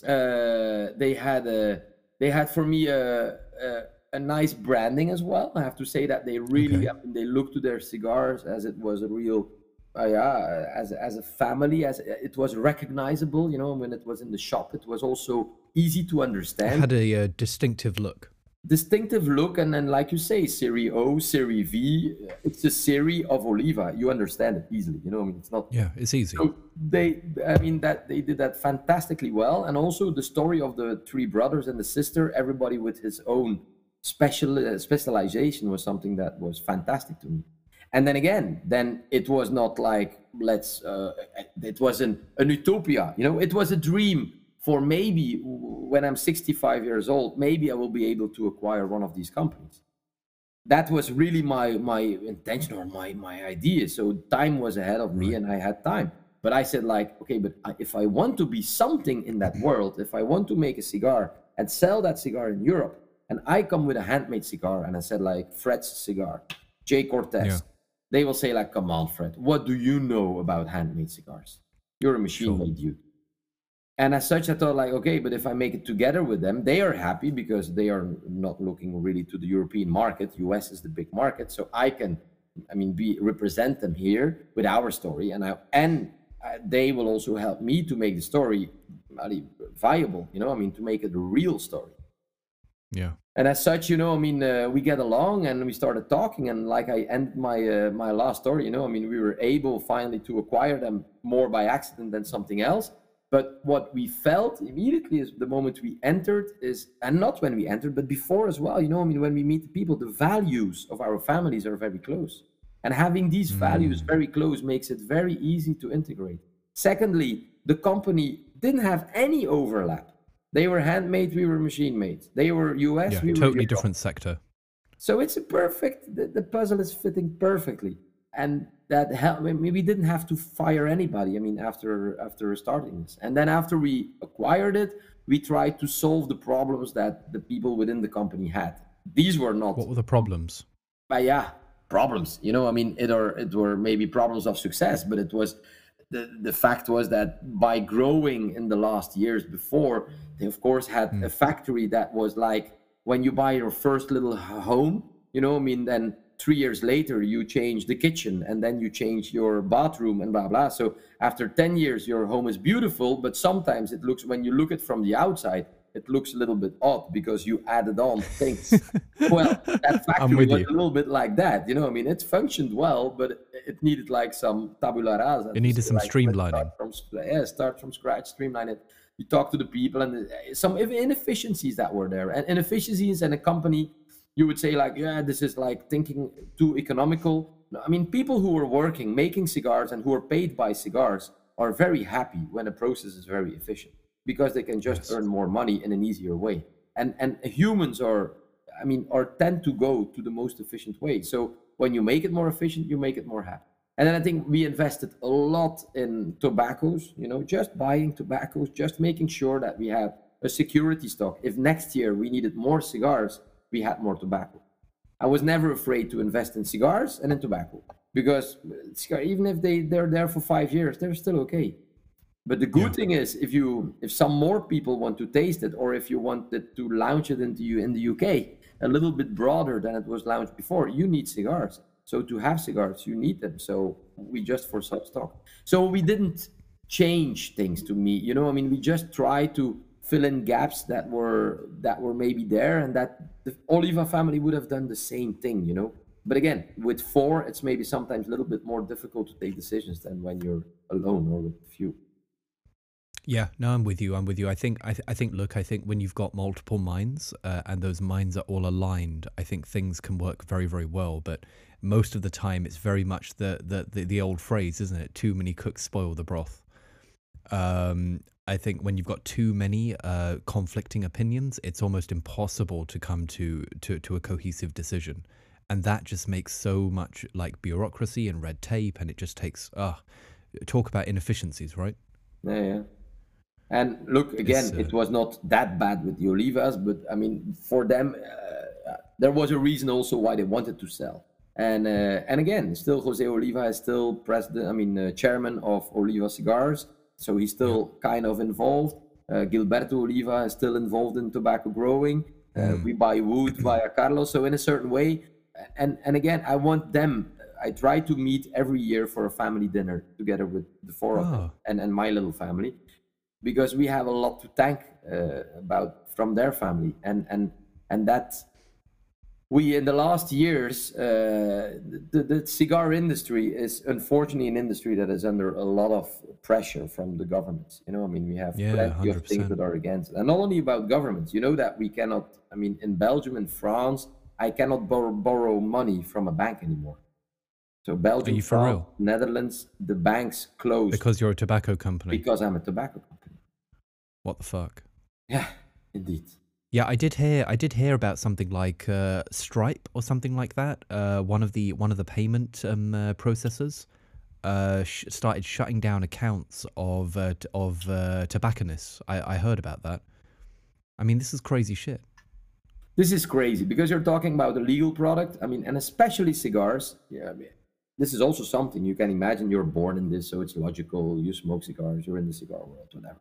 Uh, they had a, they had for me a, a, a, nice branding as well. I have to say that they really, okay. I mean, they looked to their cigars as it was a real uh, yeah, as as a family, as it was recognizable. You know, when it was in the shop, it was also easy to understand. It had a uh, distinctive look. Distinctive look, and then, like you say, Serie O, Serie V, it's a series of Oliva. You understand it easily. You know, I mean, it's not. Yeah, it's easy. So they, I mean, that they did that fantastically well, and also the story of the three brothers and the sister, everybody with his own special uh, specialization, was something that was fantastic to me and then again then it was not like let's uh, it was an, an utopia you know it was a dream for maybe when i'm 65 years old maybe i will be able to acquire one of these companies. That was really my my intention or my my idea. So time was ahead of me and i had time. But i said like okay but if i want to be something in that mm-hmm. world if i want to make a cigar and sell that cigar in europe and i come with a handmade cigar and i said like fred's cigar J. Cortes. Yeah. They will say like, "Come on, Fred, what do you know about handmade cigars? You're a machine-made sure. dude." And as such, I thought like, okay, but if I make it together with them, they are happy because they are not looking really to the European market. US is the big market, so I can, I mean, be represent them here with our story, and I and uh, they will also help me to make the story viable. You know, I mean, to make it a real story. Yeah. And as such, you know, I mean, uh, we get along and we started talking. And like I end my uh, my last story, you know, I mean, we were able finally to acquire them more by accident than something else. But what we felt immediately is the moment we entered is, and not when we entered, but before as well. You know, I mean, when we meet the people, the values of our families are very close, and having these mm. values very close makes it very easy to integrate. Secondly, the company didn't have any overlap They were handmade, we were machine made. They were US, yeah, we were totally different sector. So it's a perfect. The, the puzzle is fitting perfectly, and that helped. I mean, we didn't have to fire anybody. I mean, after after starting this, and then after we acquired it, we tried to solve the problems that the people within the company had. These were not. What were the problems? But yeah, problems. You know, I mean, it or it were maybe problems of success, but it was the, the fact was that by growing in the last years before, they of course had mm. a factory that was like when you buy your first little home, you know, I mean, then three years later you change the kitchen and then you change your bathroom and blah blah. So after 10 years, your home is beautiful, but sometimes it looks when you look at from the outside, it looks a little bit odd because you added on things. <laughs> well, that factory was you. a little bit like that. You know, I mean, it functioned well, but it, needed like some tabula rasa. It needed some like, streamlining. Start from, yeah, start from scratch, streamline it. You talk to the people and uh, some inefficiencies that were there. And inefficiencies in a company, you would say like, yeah, this is like thinking too economical. I mean, people who are working, making cigars and who are paid by cigars are very happy when the process is very efficient because they can just yes. earn more money in an easier way. And and humans are, I mean, are tend to go to the most efficient way. So when you make it more efficient, you make it more happy. And then I think we invested a lot in tobaccos, you know, just buying tobaccos, just making sure that we have a security stock. If next year we needed more cigars, we had more tobacco. I was never afraid to invest in cigars and in tobacco because even if they, they're there for five years, they're still okay. But the good yeah. thing is, if you if some more people want to taste it, or if you wanted to launch it into you in the UK a little bit broader than it was launched before, you need cigars. So to have cigars, you need them. So we just foresaw stock. So we didn't change things to me. You know, I mean, we just try to fill in gaps that were that were maybe there, and that the Oliva family would have done the same thing. You know, but again, with four, it's maybe sometimes a little bit more difficult to take decisions than when you're alone or with few. Yeah, no, I'm with you. I'm with you. I think, I, th- I think. Look, I think when you've got multiple minds uh, and those minds are all aligned, I think things can work very, very well. But most of the time, it's very much the the the, the old phrase, isn't it? Too many cooks spoil the broth. Um, I think when you've got too many uh, conflicting opinions, it's almost impossible to come to, to to a cohesive decision, and that just makes so much like bureaucracy and red tape, and it just takes uh, talk about inefficiencies, right? Yeah, yeah. And look, again, uh, it was not that bad with the Olivas, but I mean, for them, uh, there was a reason also why they wanted to sell. And uh, and again, still Jose Oliva is still president. I mean, uh, chairman of Oliva Cigars, so he's still kind of involved. Uh, Gilberto Oliva is still involved in tobacco growing. Mm. We buy wood via Carlos, so in a certain way. And and again, I want them. I try to meet every year for a family dinner together with the four oh. of them and, and my little family because we have a lot to thank uh, about from their family and and and that we in the last years uh, the, the cigar industry is unfortunately an industry that is under a lot of pressure from the governments you know i mean we have yeah, plenty 100%. of things that are against it and not only about governments you know that we cannot i mean in belgium and france i cannot borrow, borrow money from a bank anymore so Belgium, France, Netherlands, the banks closed because you're a tobacco company. Because I'm a tobacco company. What the fuck? Yeah, indeed. Yeah, I did hear. I did hear about something like uh, Stripe or something like that. Uh, one of the one of the payment um, uh, processors uh, sh- started shutting down accounts of uh, t- of uh, tobacconists. I, I heard about that. I mean, this is crazy shit. This is crazy because you're talking about a legal product. I mean, and especially cigars. Yeah, I mean, this is also something you can imagine. You're born in this, so it's logical. You smoke cigars. You're in the cigar world, whatever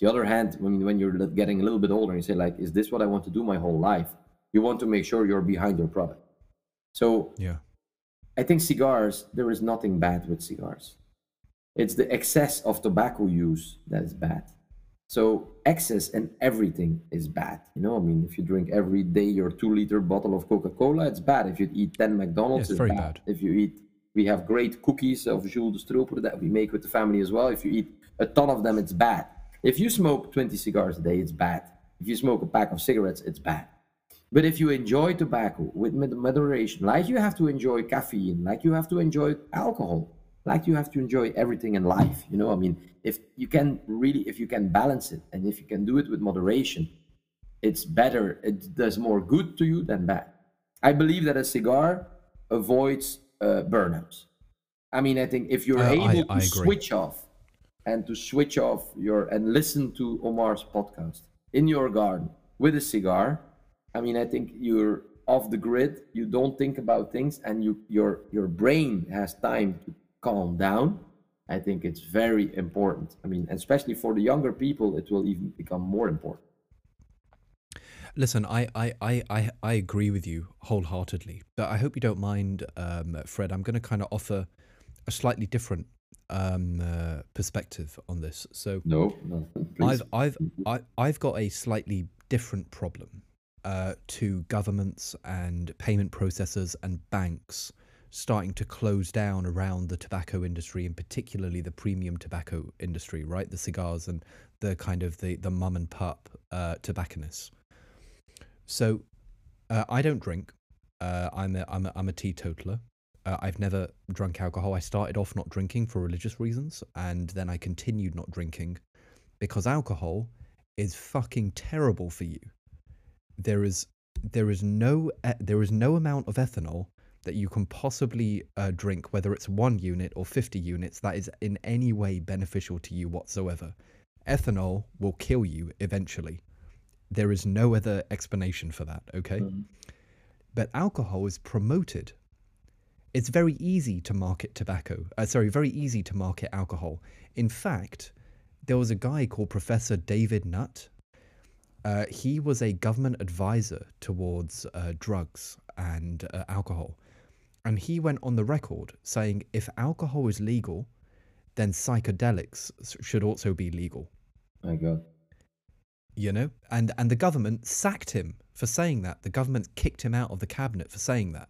the other hand, when, when you're getting a little bit older and you say like, is this what I want to do my whole life? You want to make sure you're behind your product. So yeah, I think cigars, there is nothing bad with cigars. It's the excess of tobacco use that is bad. So excess in everything is bad. You know, I mean, if you drink every day your two liter bottle of Coca-Cola, it's bad. If you eat 10 McDonald's, yeah, it's, it's bad. bad. If you eat, we have great cookies of Jules Destrooper that we make with the family as well. If you eat a ton of them, it's bad. If you smoke 20 cigars a day, it's bad. If you smoke a pack of cigarettes, it's bad. But if you enjoy tobacco with moderation, like you have to enjoy caffeine, like you have to enjoy alcohol, like you have to enjoy everything in life. You know, I mean, if you can really, if you can balance it, and if you can do it with moderation, it's better. It does more good to you than bad. I believe that a cigar avoids uh, burnouts. I mean, I think if you're uh, able I, I to agree. switch off and to switch off your and listen to Omar's podcast in your garden with a cigar, I mean, I think you're off the grid. You don't think about things, and you your your brain has time to calm down. I think it's very important. I mean, especially for the younger people, it will even become more important. Listen, I, I, I, I, I agree with you wholeheartedly, but I hope you don't mind, um, Fred. I'm going to kind of offer a slightly different um, uh, perspective on this. So, no, no I've, I've, I, I've got a slightly different problem uh, to governments and payment processors and banks starting to close down around the tobacco industry and particularly the premium tobacco industry, right? The cigars and the kind of the, the mum and pup uh, tobacconists. So uh, I don't drink. Uh, I'm, a, I'm, a, I'm a teetotaler. Uh, I've never drunk alcohol. I started off not drinking for religious reasons, and then I continued not drinking because alcohol is fucking terrible for you. There is there is no there is no amount of ethanol that you can possibly uh, drink, whether it's one unit or 50 units, that is in any way beneficial to you whatsoever. Ethanol will kill you eventually. There is no other explanation for that, okay? Mm. But alcohol is promoted. It's very easy to market tobacco. Uh, sorry, very easy to market alcohol. In fact, there was a guy called Professor David Nutt. Uh, he was a government advisor towards uh, drugs and uh, alcohol. And he went on the record saying if alcohol is legal, then psychedelics should also be legal. My God you know and and the government sacked him for saying that the government kicked him out of the cabinet for saying that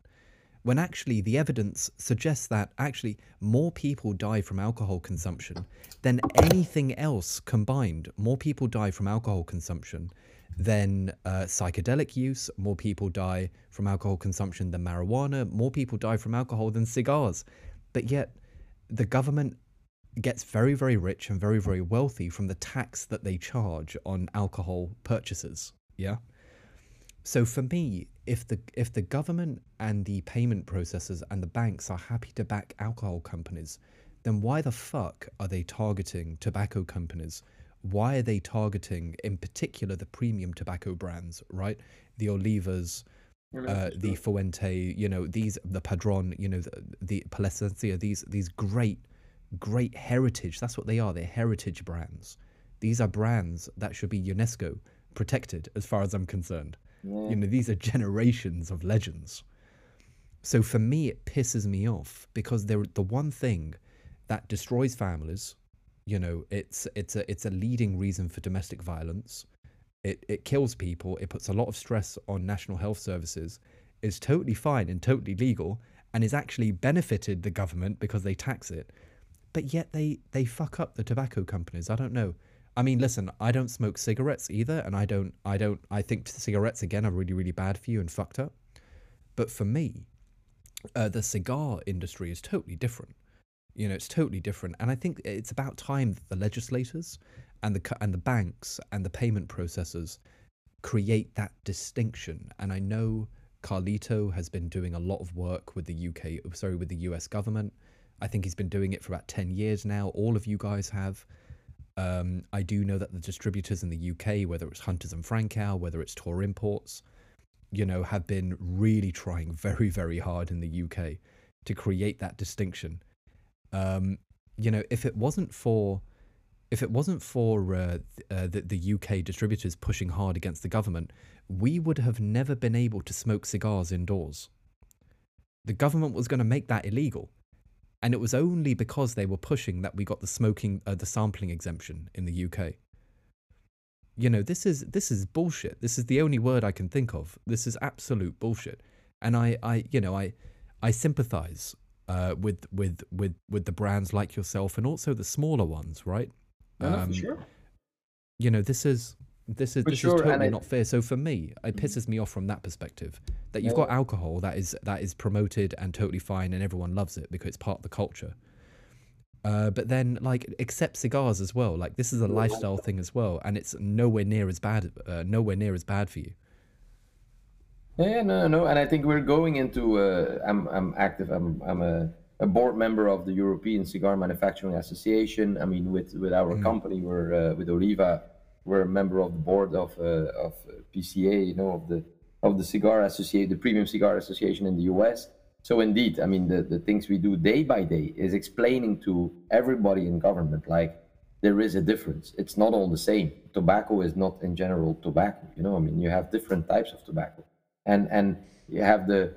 when actually the evidence suggests that actually more people die from alcohol consumption than anything else combined more people die from alcohol consumption than uh, psychedelic use more people die from alcohol consumption than marijuana more people die from alcohol than cigars but yet the government gets very, very rich and very, very wealthy from the tax that they charge on alcohol purchases. Yeah. So for me, if the if the government and the payment processors and the banks are happy to back alcohol companies, then why the fuck are they targeting tobacco companies? Why are they targeting, in particular, the premium tobacco brands? Right, the Olivas, uh, the Fuente, you know, these the Padron, you know, the, the Plasencia, these these great great heritage. That's what they are. They're heritage brands. These are brands that should be UNESCO protected, as far as I'm concerned. Yeah. You know, these are generations of legends. So for me, it pisses me off because they're the one thing that destroys families. You know, it's it's a it's a leading reason for domestic violence. It it kills people. It puts a lot of stress on national health services. Is totally fine and totally legal, and is actually benefited the government because they tax it but yet they they fuck up the tobacco companies. I don't know. I mean, listen, I don't smoke cigarettes either, and I don't, I don't, I think cigarettes again are really, really bad for you and fucked up. But for me, uh, the cigar industry is totally different. You know, it's totally different, and I think it's about time that the legislators and the and the banks and the payment processors create that distinction. And I know Carlito has been doing a lot of work with the UK, sorry, with the US government I think he's been doing it for about 10 years now. All of you guys have. Um, I do know that the distributors in the UK, whether it's Hunters and Frankau, whether it's Tor Imports, you know, have been really trying very, very hard in the UK to create that distinction. Um, you know, if it wasn't for if it wasn't for uh, uh, the, the UK distributors pushing hard against the government, we would have never been able to smoke cigars indoors. The government was going to make that illegal and it was only because they were pushing that we got the smoking uh, the sampling exemption in the UK. You know, this is this is bullshit. This is the only word I can think of. This is absolute bullshit. And I, I you know, I I sympathize uh, with with with with the brands like yourself and also the smaller ones, right? um, sure. You know, this is this is for this sure, is totally not fair. So for me, it pisses me off from that perspective that you've got alcohol that is that is promoted and totally fine and everyone loves it because it's part of the culture. Uh, but then, like, accept cigars as well. Like, this is a lifestyle thing as well, and it's nowhere near as bad. Uh, nowhere near as bad for you. Yeah, no, no, and I think we're going into. Uh, I'm, I'm active. I'm, I'm a, a board member of the European Cigar Manufacturing Association. I mean, with with our mm. company, we're uh, with Oliva. We're a member of the board of uh, of PCA. You know, of the of the cigar association, the Premium Cigar Association in the U.S. So indeed, I mean, the, the things we do day by day is explaining to everybody in government, like there is a difference. It's not all the same. Tobacco is not in general tobacco. You know, I mean, you have different types of tobacco, and and you have the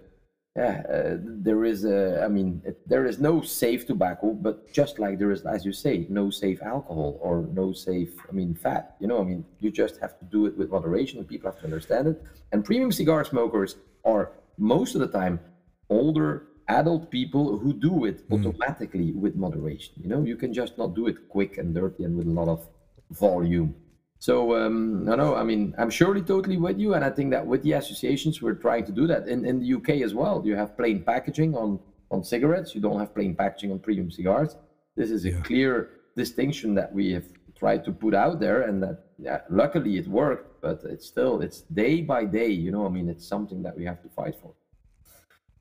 yeah, uh, there is a, I mean, it, there is no safe tobacco, but just like there is, as you say, no safe alcohol or no safe, I mean, fat. You know, I mean, you just have to do it with moderation, and people have to understand it. And premium cigar smokers are most of the time older adult people who do it mm. automatically with moderation. You know, you can just not do it quick and dirty and with a lot of volume. So um, no, no, I mean, I'm surely totally with you, and I think that with the associations, we're trying to do that. In in the UK as well, you have plain packaging on on cigarettes. You don't have plain packaging on premium cigars. This is a yeah. clear distinction that we have tried to put out there, and that yeah, luckily it worked. But it's still it's day by day. You know, I mean, it's something that we have to fight for.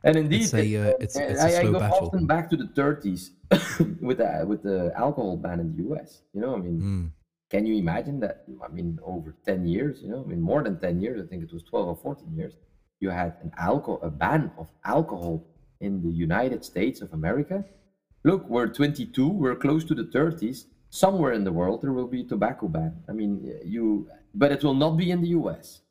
And indeed, it's a, uh, it's, it's a I, slow I go battle. often back to the 30s <laughs> with the with the alcohol ban in the US. You know, I mean, mm. Can you imagine that? I mean, over 10 years, you know, I mean, more than 10 years. I think it was 12 or 14 years. You had an alcohol a ban of alcohol in the United States of America. Look, we're 22. We're close to the 30s. Somewhere in the world there will be a tobacco ban. I mean, you, but it will not be in the US.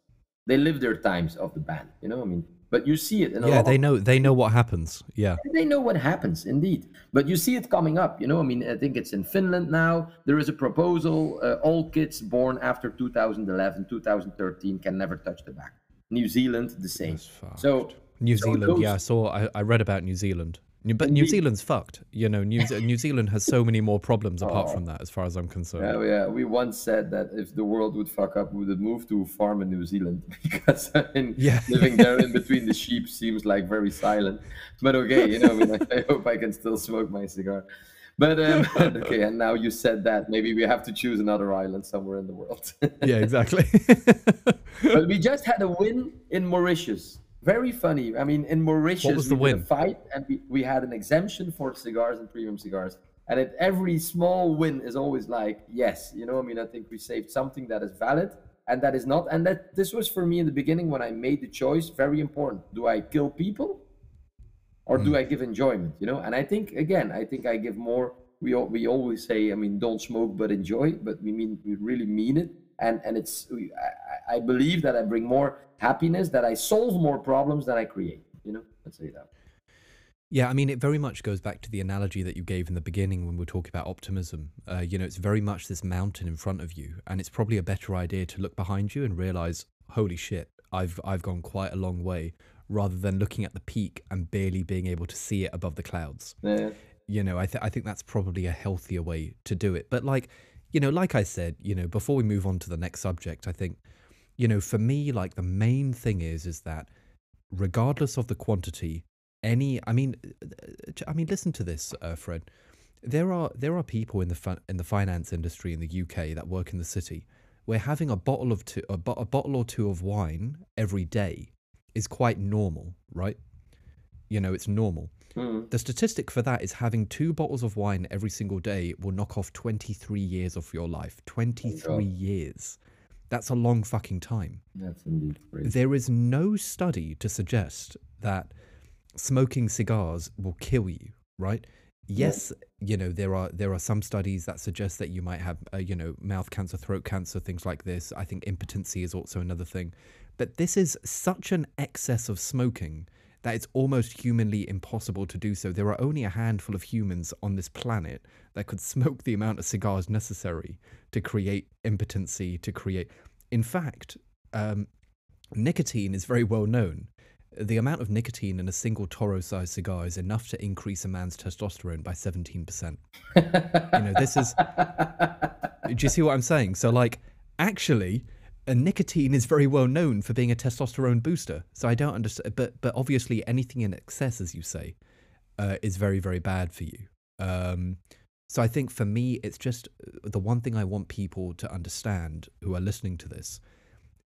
They live their times of the ban. You know, I mean, but you see it. yeah, they know they know what happens. Yeah, they know what happens indeed. But you see it coming up. You know, I mean, I think it's in Finland now. There is a proposal: uh, all kids born after 2011, 2013 can never touch tobacco. New Zealand, the same. So New Zealand, those, yeah, I saw. I, I read about New Zealand. But New Zealand's fucked. You know, New, New Zealand has so many more problems apart oh. from that, as far as I'm concerned. Yeah, yeah. We once said that if the world would fuck up, we would move to a farm in New Zealand <laughs> because I mean, yeah. living there in between the sheep seems like very silent. But okay, you know, I, mean, I hope I can still smoke my cigar. But um, <laughs> okay, and now you said that, maybe we have to choose another island somewhere in the world. yeah, exactly. <laughs> but we just had a win in Mauritius. Very funny. I mean, in Mauritius, what was the we win? Fight, and we, we had an exemption for cigars and premium cigars. And at every small win is always like, yes, you know. I mean, I think we saved something that is valid and that is not. And that this was for me in the beginning when I made the choice very important. Do I kill people, or mm. do. I give enjoyment? You know. And I think again, I think I give more. We we always say, I mean, don't smoke but enjoy, but we mean we really mean it. And and it's I, I believe that I bring more happiness that I solve more problems than I create. You know, let's say that. Yeah, I mean, it very much goes back to the analogy that you gave in the beginning when we were talking about optimism. Uh, you know, it's very much this mountain in front of you, and it's probably a better idea to look behind you and realize, holy shit, I've I've gone quite a long way, rather than looking at the peak and barely being able to see it above the clouds. Yeah. You know, I th- I think that's probably a healthier way to do it. But like, you know, like I said, you know, before we move on to the next subject, I think you know, for me, like the main thing is, is that regardless of the quantity, any, I mean, I mean, listen to this, uh, Fred. There are there are people in the fi- in the finance industry in the UK that work in the city where having a bottle of two, a, bo- a bottle or two of wine every day is quite normal, right? You know, it's normal. Mm. The statistic for that is having two bottles of wine every single day will knock off 23 years of your life. 23 oh years. That's a long fucking time. That's indeed crazy. There is no study to suggest that smoking cigars will kill you, right? Yes, yeah. you know there are there are some studies that suggest that you might have uh, you know mouth cancer, throat cancer, things like this. I think impotency is also another thing. But this is such an excess of smoking that it's almost humanly impossible to do so. There are only a handful of humans on this planet that could smoke the amount of cigars necessary to create impotency, to create. In fact, um, nicotine is very well known. The amount of nicotine in a single Toro sized cigar is enough to increase a man's testosterone by 17%. you know, this is. <laughs> Do you see what I'm saying? So, like, actually, and nicotine is very well known for being a testosterone booster. So I don't understand, but but obviously anything in excess, as you say, uh, is very very bad for you. Um, So I think for me, it's just uh, the one thing I want people to understand who are listening to this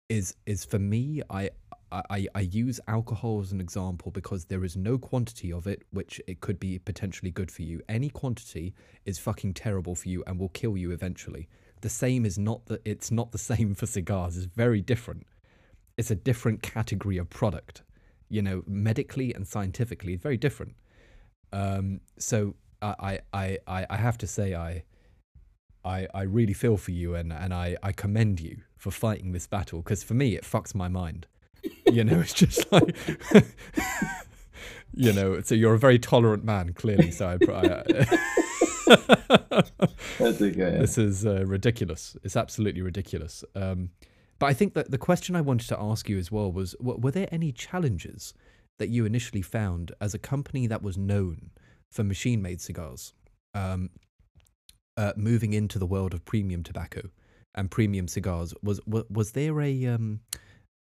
is is for me, I I, I use alcohol as an example because there is no quantity of it which it could be potentially good for you. Any quantity is fucking terrible for you and will kill you eventually. The same is not that it's not the <laughs> same for cigars. It's very different. It's a different category of product. You know, medically and scientifically, it's very different. Um, so I, I, I, I have to say I I, I really feel for you and, and I, I commend you for fighting this battle because for me it fucks my mind you know, <laughs> it's just like, <laughs> you know, so you're a very tolerant man, clearly. So I, I. this is uh, ridiculous. It's absolutely ridiculous. Um, but I think that the question I wanted to ask you as well was: were there any challenges that you initially found as a company that was known for machine-made cigars, um, uh, moving into the world of premium tobacco and premium cigars? Was was, was there a um,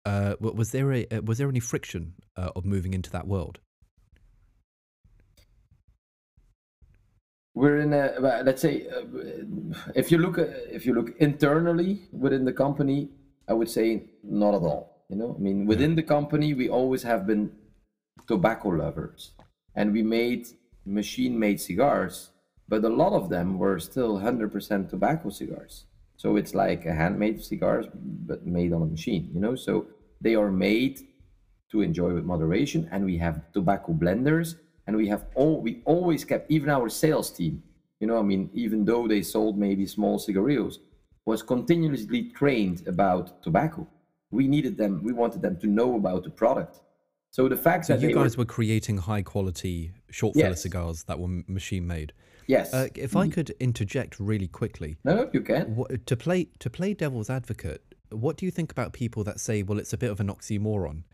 uh, was there a uh, was there any friction uh, of moving into that world? We're in a let's say uh, if you look uh, if you look internally within the company, I would say not at all. You know, I mean, within the company, we always have been tobacco lovers, and we made machine-made cigars, but a lot of them were still 100% tobacco cigars. So it's like a handmade cigars, but made on a machine, you know? So they are made to enjoy with moderation. And we have tobacco blenders and we have all, we always kept, even our sales team, you know, I mean, even though they sold maybe small cigarillos, was continuously trained about tobacco. We needed them, we wanted them to know about the product. So the fact so that you guys were, were, creating high quality short filler yes. cigars that were machine made. Yes. Uh, if I could interject really quickly. No, you can. What, to play to play devil's advocate, what do you think about people that say, well, it's a bit of an oxymoron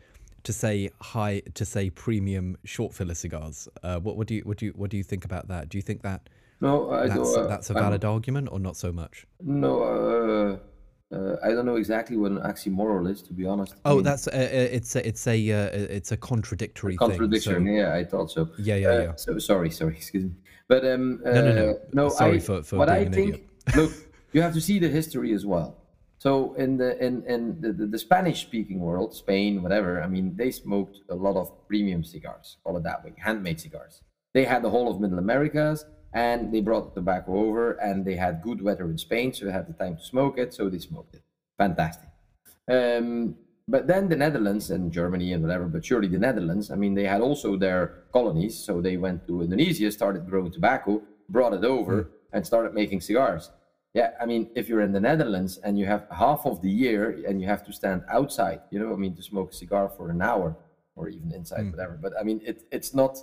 to say high to say premium short filler cigars? Uh, what, what do you what do you what do you think about that? Do you think that no, I that's, uh, that's a valid I'm, argument or not so much? No, uh, uh, I don't know exactly what an oxymoron is, to be honest. Oh, I mean, that's uh, uh, it's a, it's a it's a contradictory a contradiction. Thing, so, yeah, I thought so. Yeah, yeah, yeah. So sorry, sorry, <laughs> excuse me. But um, no, no, no. no sorry I, for for what being I an think. idiot. look, you have to see the history as well. So in the in in the, the, the Spanish speaking world, Spain, whatever, I mean, they smoked a lot of premium cigars, call it that way, handmade cigars. They had the whole of Middle Americas and they brought the tobacco over and they had good weather in Spain, so they had the time to smoke it, so they smoked it. Fantastic. Um, but then the Netherlands and Germany and whatever, but surely the Netherlands, I mean, they had also their colonies. So they went to Indonesia, started growing tobacco, brought it over, mm. and started making cigars. Yeah, I mean, if you're in the Netherlands and you have half of the year and you have to stand outside, you know, I mean, to smoke a cigar for an hour or even inside, mm. whatever. But I mean, it, it's not,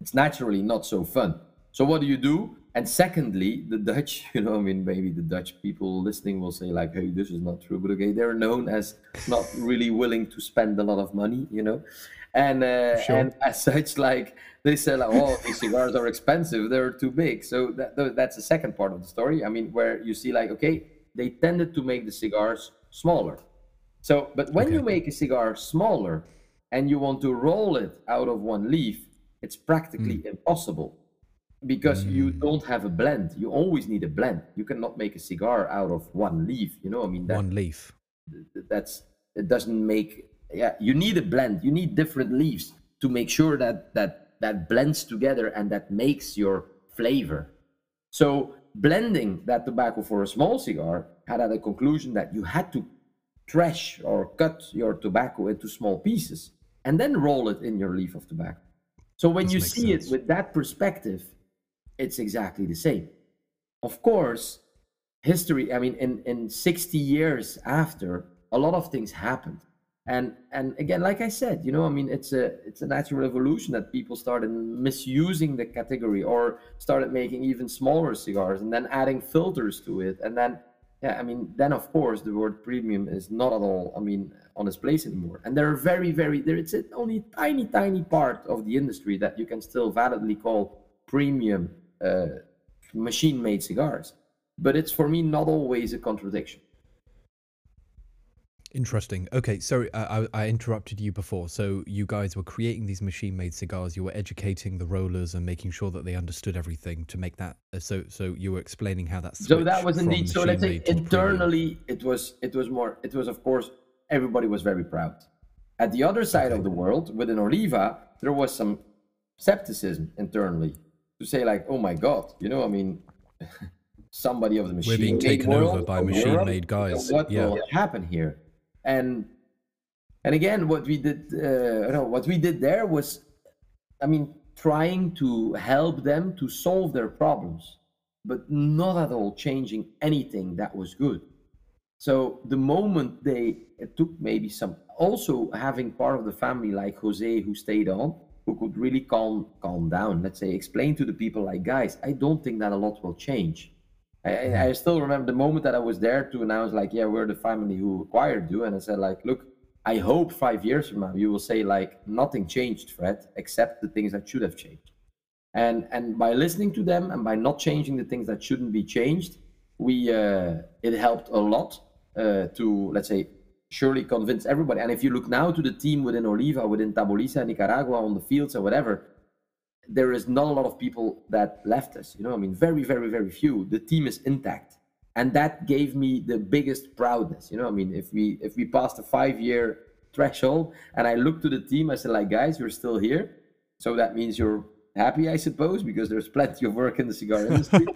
it's naturally not so fun. So what do you do? And secondly, the Dutch, <laughs> you know, I mean, maybe the Dutch people listening will say like, "Hey, this is not true," but okay, they're known as not really willing to spend a lot of money, you know, and uh, sure. and as such, like they say like, oh, these cigars are expensive, they're too big. So that, that's the second part of the story. I mean, where you see like, okay, they tended to make the cigars smaller. So, but when okay. you make a cigar smaller and you want to roll it out of one leaf, it's practically mm. impossible because mm. you don't have a blend. You always need a blend. You cannot make a cigar out of one leaf. You know, I mean, that, one leaf. That's it doesn't make. Yeah, you need a blend. You need different leaves to make sure that that that blends together and that makes your flavor. So blending that tobacco for a small cigar had at a conclusion that you had to thresh or cut your tobacco into small pieces and then roll it in your leaf of tobacco. So when this you see sense. it with that perspective, it's exactly the same. Of course, history, I mean, in, in 60 years after, a lot of things happened. And and again like i said you know i mean it's a it's a natural evolution that people started misusing the category or started making even smaller cigars and then adding filters to it. And then yeah i mean then of course the word premium is not at all i mean on its place anymore. And there are very very there it's only tiny tiny part of the industry that you can still validly call premium uh, machine made cigars but it's for me not always a contradiction Interesting. Okay, sorry, I, I, interrupted you before. So you guys were creating these machine-made cigars. You were educating the rollers and making sure that they understood everything to make that. Uh, so, so you were explaining how that. So that was indeed. So let's say internally, it was it was more. It was of course everybody was very proud. At the other side okay. of the world, within Oliva, there was some skepticism internally to say like, oh my god, you know, I mean. <laughs> somebody of the machine. We're being taken over by machine-made guys. What yeah. will happen here? and and again what we did uh, know, what we did there was i mean trying to help them to solve their problems but not at all changing anything that was good so the moment they it took maybe some also having part of the family like jose who stayed on who could really calm calm down let's say explain to the people like guys i don't think that a lot will change I, I, still remember the moment that I was there to announce, like, yeah, we're the family who acquired you. And I said, like, look, I hope five years from now you will say, like, nothing changed, Fred, except the things that should have changed. And and by listening to them and by not changing the things that shouldn't be changed, we uh, it helped a lot uh, to let's say surely convince everybody. And if you look now to the team within Oliva, within Tabolisa, Nicaragua, on the fields or whatever, there is not a lot of people that left us. You know, I mean, very, very, very few. The team is intact, and that gave me the biggest proudness. You know, I mean, if we if we passed a five year threshold, and I looked to the team, I said, like, guys, you're still here, so that means you're happy, I suppose, because there's plenty of work in the cigar <laughs> industry,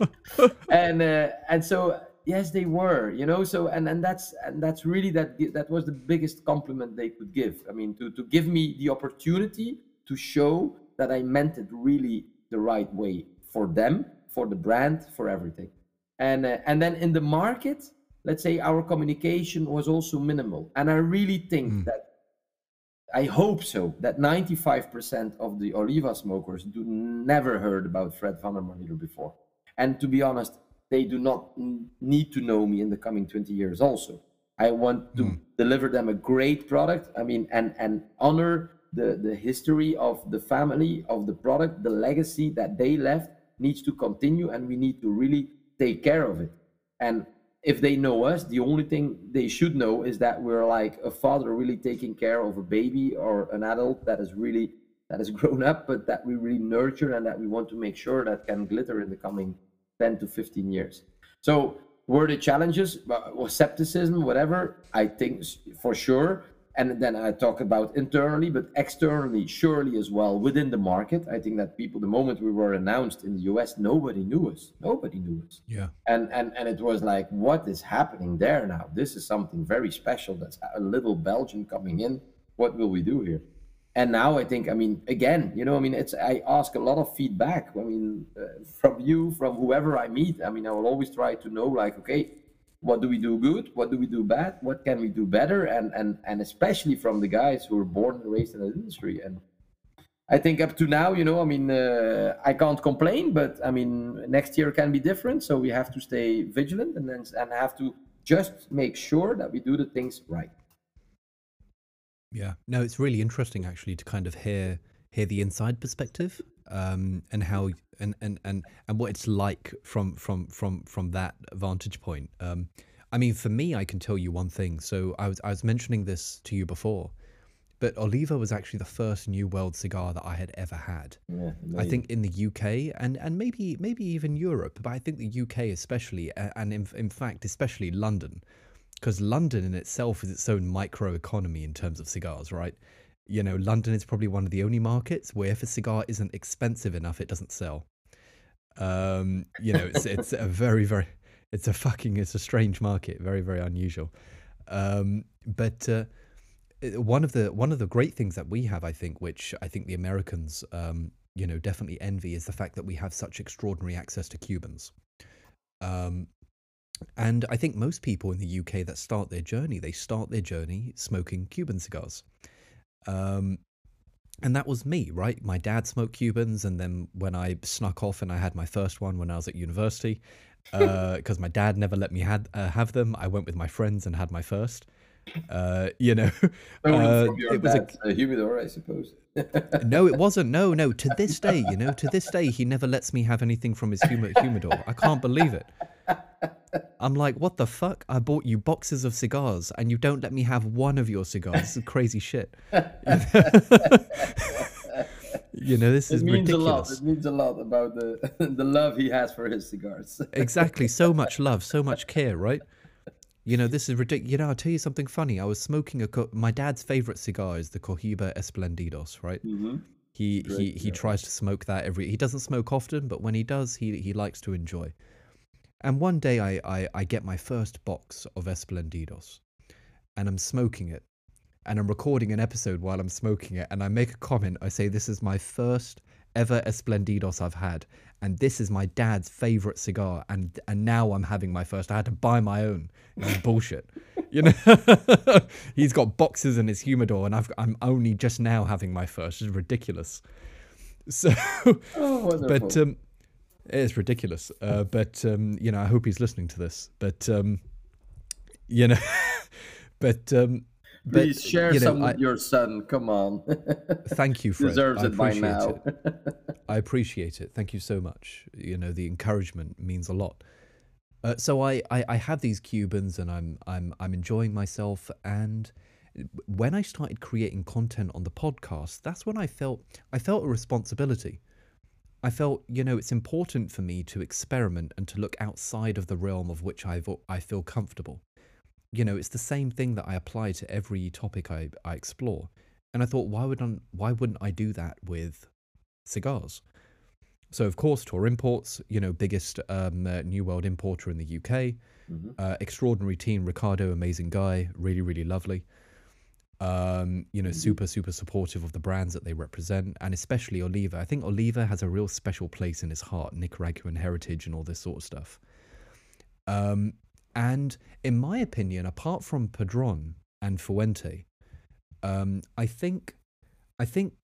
and uh, and so yes, they were. You know, so and and that's and that's really that that was the biggest compliment they could give. I mean, to to give me the opportunity to show that I meant it really the right way for them, for the brand, for everything. And uh, and then in the market, let's say our communication was also minimal. And I really think mm. that I hope so that 95% of the Oliva smokers do never heard about Fred Vandermarliere before. And to be honest, they do not need to know me in the coming 20 years also. I want to mm. deliver them a great product. I mean, and and honor the, the history of the family, of the product, the legacy that they left needs to continue and we need to really take care of it. And if they know us, the only thing they should know is that we're like a father really taking care of a baby or an adult that is really that has <laughs> grown up, but that we really nurture and that we want to make sure that can glitter in the coming 10 to 15 years. So were the challenges, uh, was skepticism, whatever, I think for sure and then I talk about internally, but externally, surely as well within the market. I think that people, the moment we were announced in the US, nobody knew us. Nobody knew us. Yeah. And and and it was like, what is happening there now? This is something very special. That's a little Belgian coming in. What will we do here? And now I think, I mean, again, you know, I mean, it's I ask a lot of feedback. I mean, uh, from you, from whoever I meet. I mean, I will always try to know, like, okay what do we do good? What do we do bad? What can we do better? And and and especially from the guys who were born and raised in the industry. And i think up to now you know i mean uh, i can't complain but i mean next year can be different. So we have to stay vigilant and then and have to just make sure that we do the things right yeah no it's really interesting actually to kind of hear hear the inside perspective um, and how and, and and and what it's like from from from from that vantage point. Um, I mean, for me, I can tell you one thing. So I was I was mentioning this to you before, but Oliva was actually the first New World cigar that I had ever had. Yeah, I think in the UK and and maybe maybe even Europe, but I think the UK especially, and in in fact especially London, because London in itself is its own micro economy in terms of cigars, right? you know, London is probably one of the only markets where if a cigar isn't expensive enough, it doesn't sell. Um, you know, it's it's a very very it's a fucking it's a strange market, very very unusual. Um, but uh, one of the one of the great things that we have, I think, which I think the Americans, um, you know, definitely envy, is the fact that we have such extraordinary access to Cubans. Um, and I think most people in the UK that start their journey, they start their journey smoking Cuban cigars. Um, and that was me, right? My dad smoked Cubans, and then when I snuck off and I had my first one when I was at university, because <laughs> uh, my dad never let me had, uh, have them, I went with my friends and had my first. Uh, you know, <laughs> uh, it was a, a humidor, I suppose. <laughs> no, it wasn't. No, no. To this day, you know, to this day, he never lets me have anything from his humidor. I can't believe it. I'm like, what the fuck? I bought you boxes of cigars and you don't let me have one of your cigars. This is crazy shit. <laughs> you know, this is it means ridiculous. A lot. It means a lot about the <laughs> the love he has for his cigars. <laughs> exactly. So much love, so much care, right? You know, this is ridiculous. You know, I'll tell you something funny. I was smoking a co- my dad's favorite cigar is the Cohiba Esplendidos, right? Mm-hmm. He Great, he he tries to smoke that every. He doesn't smoke often, but when he does, he he likes to enjoy. And one day, I I, I get my first box of Esplendidos, and I'm smoking it, and I'm recording an episode while I'm smoking it, and I make a comment. I say, "This is my first ever Esplendidos I've had, and this is my dad's favorite cigar, and and now I'm having my first. I had to buy my own. It's bullshit, <laughs> you know. <laughs> He's got boxes in his humidor, and I've I'm only just now having my first. It's ridiculous. <laughs> So, oh, but um, it's ridiculous. Uh, but um, you know, I hope he's listening to this. But um, you know, <laughs> but um, Please but, share you know, some with your son. Come on. <laughs> thank you, Fred. Deserves I it by now. it. I appreciate it. Thank you so much. You know, the encouragement means a lot. Uh, so I, I, I have these Cubans, and I'm I'm I'm enjoying myself. And when I started creating content on the podcast, that's when I felt I felt a responsibility. I felt, you know, it's important for me to experiment and to look outside of the realm of which I I feel comfortable you know, it's the same thing that I apply to every topic I, I explore. And I thought, why would I, why wouldn't I do that with cigars? So of course, Tor Imports, you know, biggest um, uh, New World importer in the UK. Mm-hmm. Uh, extraordinary team, Ricardo, amazing guy, really, really lovely. Um, you know, mm-hmm. super, super supportive of the brands that they represent, and especially Oliva. I think Oliva has a real special place in his heart, Nicaraguan heritage, and all this sort of stuff. Um, and in my opinion, apart from Padron and Fuente, um, I think I think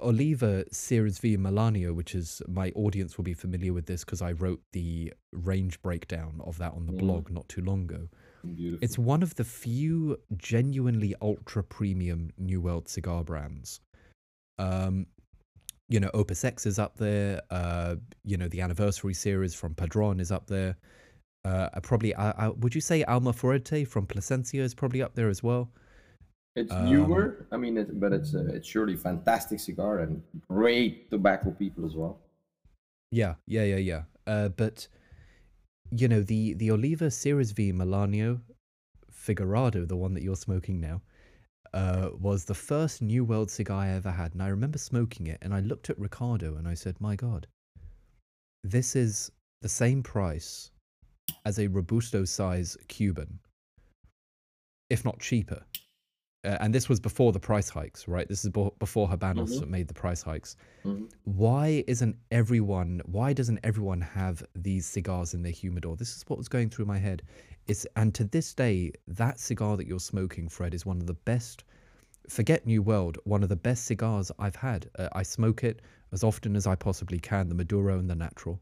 Oliva Series V Melanio, which is my audience will be familiar with this because I wrote the range breakdown of that on the mm. blog not too long ago. Beautiful. It's one of the few genuinely ultra premium New World cigar brands. Um, you know, Opus X is up there. Uh, you know, the anniversary series from Padron is up there. Uh, probably, uh, uh, would you say Alma Fuerte from Plasencia is probably up there as well? It's um, newer, I mean, it, but it's uh, it's surely fantastic cigar and great tobacco people as well. Yeah, yeah, yeah, yeah. Uh, but you know the the Oliva Series V Melanio Figurado, the one that you're smoking now, uh, was the first New World cigar I ever had, and I remember smoking it, and I looked at Ricardo and I said, "My God, this is the same price as a Robusto size Cuban, if not cheaper. Uh, and this was before the price hikes, right? This is before Habanos mm-hmm. made the price hikes. Mm-hmm. Why isn't everyone? Why doesn't everyone have these cigars in their humidor? This is what was going through my head. It's and to this day, that cigar that you're smoking, Fred, is one of the best. Forget New World, one of the best cigars I've had. Uh, I smoke it as often as I possibly can, the Maduro and the Natural.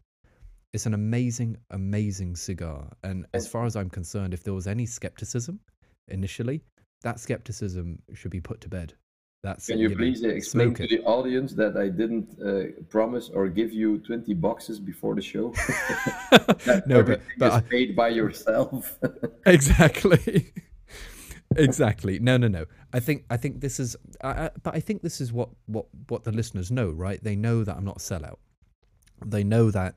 It's an amazing, amazing cigar. And as far as I'm concerned, if there was any skepticism initially, that skepticism should be put to bed. That's Can you, you please know, explain to it. the audience that I didn't uh, promise or give you 20 boxes before the show? <laughs> no, but, but I, paid by yourself. <laughs> <laughs> exactly. exactly. No, no, no. I think I think this is, I, I, but I think this is what what what the listeners know, right? They know that I'm not a sellout. They know that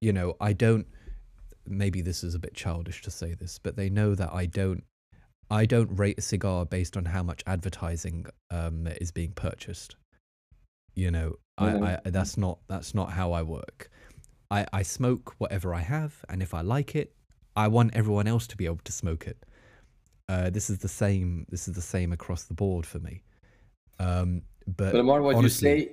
you know, I don't maybe this is a bit childish to say this, but they know that I don't I don't rate a cigar based on how much advertising um, is being purchased. You know, mm-hmm. I, I, that's not that's not how I work. I, I smoke whatever I have, and if I like it, I want everyone else to be able to smoke it. Uh, this is the same. This is the same across the board for me. Um, but, but more what honestly, you say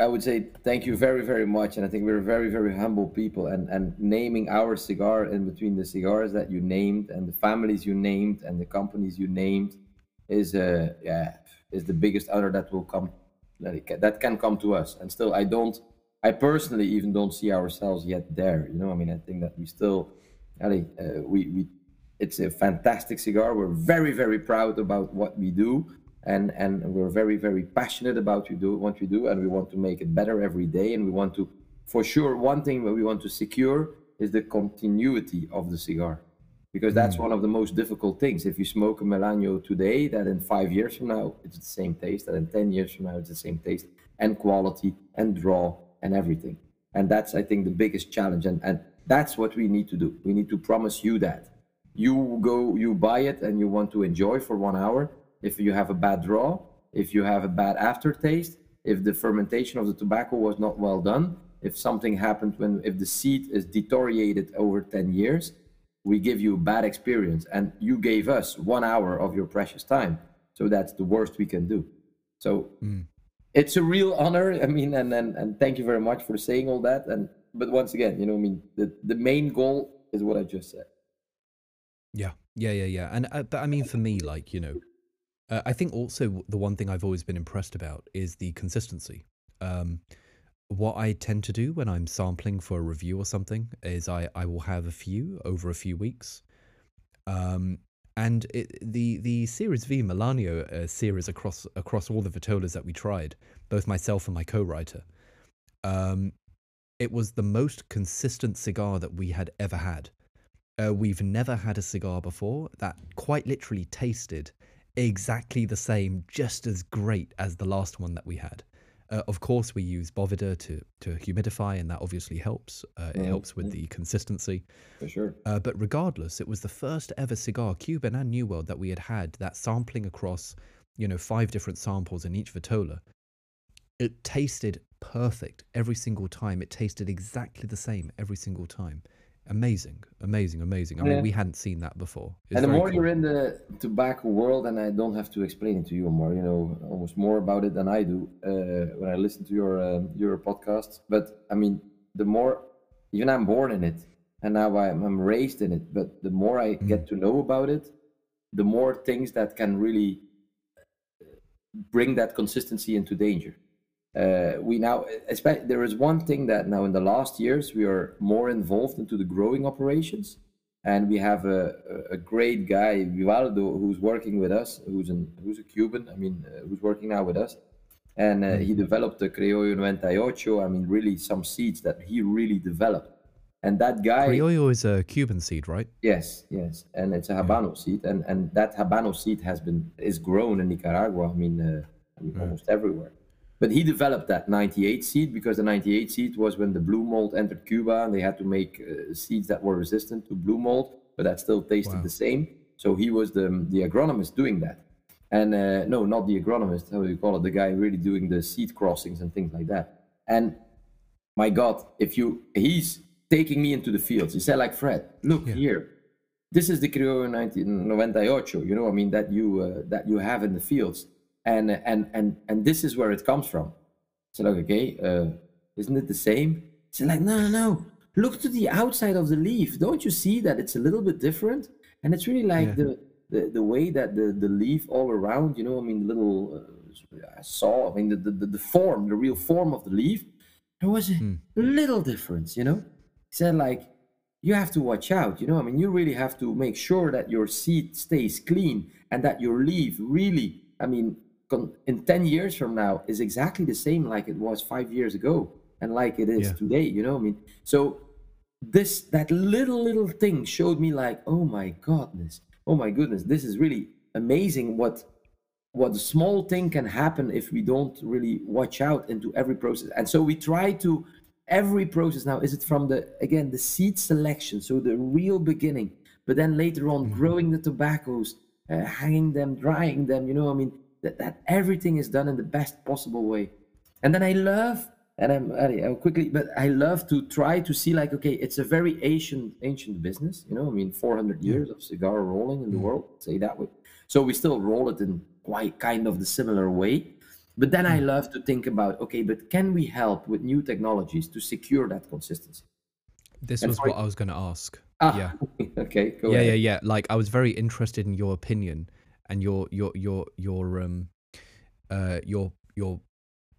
I would say thank you very, very much. And I think we're very, very humble people. And, and naming our cigar in between the cigars that you named and the families you named and the companies you named is uh, yeah is the biggest honor that will come that, can, that can come to us. And still, I don't, I personally even don't see ourselves yet there. You know, I mean, I think that we still, uh, we we it's a fantastic cigar. We're very, very proud about what we do and and we're very very passionate about you do what we do and we want to make it better every day and we want to for sure one thing that we want to secure is the continuity of the cigar because that's mm. one of the most difficult things. If you smoke a Melanio today, that in five years from now it's the same taste, that in ten years from now it's the same taste and quality and draw and everything. And that's I think the biggest challenge, and and that's what we need to do. We need to promise you that you go, you buy it, and you want to enjoy for one hour. If you have a bad draw, if you have a bad aftertaste, if the fermentation of the tobacco was not well done, if something happened when if the seed is deteriorated over 10 years we give you a bad experience. And you gave us one hour of your precious time. So that's the worst we can do. So mm. it's a real honor. I mean and, and and thank you very much for saying all that. And but once again you know i mean the the main goal is what i just said. Yeah. Yeah yeah yeah. And uh, but i mean for me like you know uh, i think also the one thing i've always been impressed about is the consistency um what I tend to do when I'm sampling for a review or something is I, I will have a few over a few weeks. Um, and it, the the Series V Melanio uh, series across across all the Vitolas that we tried, both myself and my co-writer, um, it was the most consistent cigar that we had ever had. Uh, we've never had a cigar before that quite literally tasted exactly the same, just as great as the last one that we had. Uh, of course, we use Boveda to to humidify, and that obviously helps. Uh, it helps with the consistency. For sure. Uh, but regardless, it was the first ever cigar, Cuban and New World, that we had had that sampling across, you know, five different samples in each vitola. It tasted perfect every single time. It tasted exactly the same every single time amazing amazing amazing. I mean we hadn't seen that before. It's and the more cool. you're in the tobacco world and i don't have to explain it to you more you know almost more about it than i do uh, when i listen to your uh, your podcast but i mean the more even i'm born in it and now I'm, I'm raised in it but the more i mm. get to know about it the more things that can really bring that consistency into danger we now there is one thing that now in the last years we are more involved into the growing operations and we have a, a great guy Vivaldo who's working with us who's an who's a Cuban I mean uh, who's working now with us and uh, he mm-hmm. developed the Criollo 98 I mean really some seeds that he really developed and that guy Criollo is a Cuban seed right yes yes and it's a Habano yeah. seed and and that Habano seed has been is grown in Nicaragua I mean, uh, I mean mm. almost everywhere but he developed that 98 seed because the 98 seed was when the blue mold entered Cuba and they had to make uh, seeds that were resistant to blue mold, but that still tasted wow. the same. So he was the, the agronomist doing that. And uh, no, not the agronomist, how do you call it? The guy really doing the seed crossings and things like that. And my God, if you, he's taking me into the fields. He said, like, Fred, look yeah. here. This is the Criollo 98, you know, I mean, that you, uh, that you have in the fields and and and and this is where it comes from. So like, okay, uh, isn't it the same? It's like, no, no, no. Look to the outside of the leaf. Don't you see that it's a little bit different? And it's really like yeah. the, the the way that the the leaf all around. You know, I mean, the little uh, saw. I mean, the, the the form, the real form of the leaf. There was a hmm. little difference. You know, he said like you have to watch out. You know, I mean, you really have to make sure that your seed stays clean and that your leaf really, I mean, in 10 years from now is exactly the same like it was five years ago and like it is yeah. today you know i mean so this that little little thing showed me like oh my godness oh my goodness this is really amazing what what a small thing can happen if we don't really watch out into every process and so we try to every process now is it from the again the seed selection so the real beginning but then later on mm-hmm. growing the tobaccos uh, hanging them drying them you know i mean that, that everything is done in the best possible way. And then I love, and I'm, I'm quickly, but I love to try to see like, okay, it's a very ancient, ancient business. You know, I mean, 400 years of cigar rolling in the world, say that way. So we still roll it in quite kind of the similar way. But then I mm. love to think about, okay, but can we help with new technologies to secure that consistency? This and was what I was going to ask. Ah, yeah. <laughs> okay. yeah, ahead. yeah, yeah. Like I was very interested in your opinion and your your your your um uh your your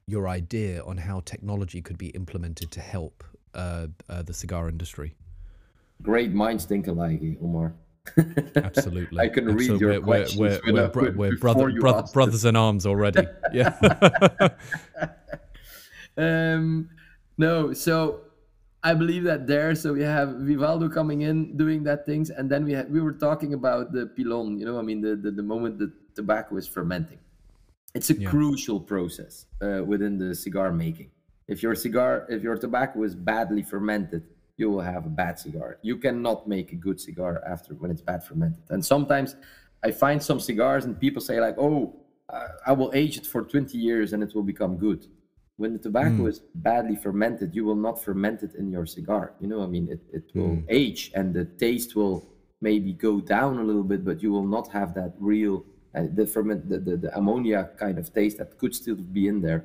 your idea on how technology could be implemented to help uh, uh the cigar industry. Great minds think alike, Omar. Absolutely. <laughs> I can read your we're, questions. We're, we're, we're, we're brother, brother, brothers in arms already. <laughs> Yeah. <laughs> um, no, so I believe that there. So we have Vivaldo coming in doing that things, and then we had we were talking about the pilon. You know, I mean the the, the moment the tobacco is fermenting. It's a yeah. crucial process uh, within the cigar making. If your cigar, if your tobacco is badly fermented, you will have a bad cigar. You cannot make a good cigar after when it's bad fermented. And sometimes I find some cigars and people say like, "Oh, I will age it for 20 years and it will become good." When the tobacco mm. is badly fermented, you will not ferment it in your cigar. You know, I mean, it, it will mm. age and the taste will maybe go down a little bit, but you will not have that real uh, the ferment the, the, the ammonia kind of taste that could still be in there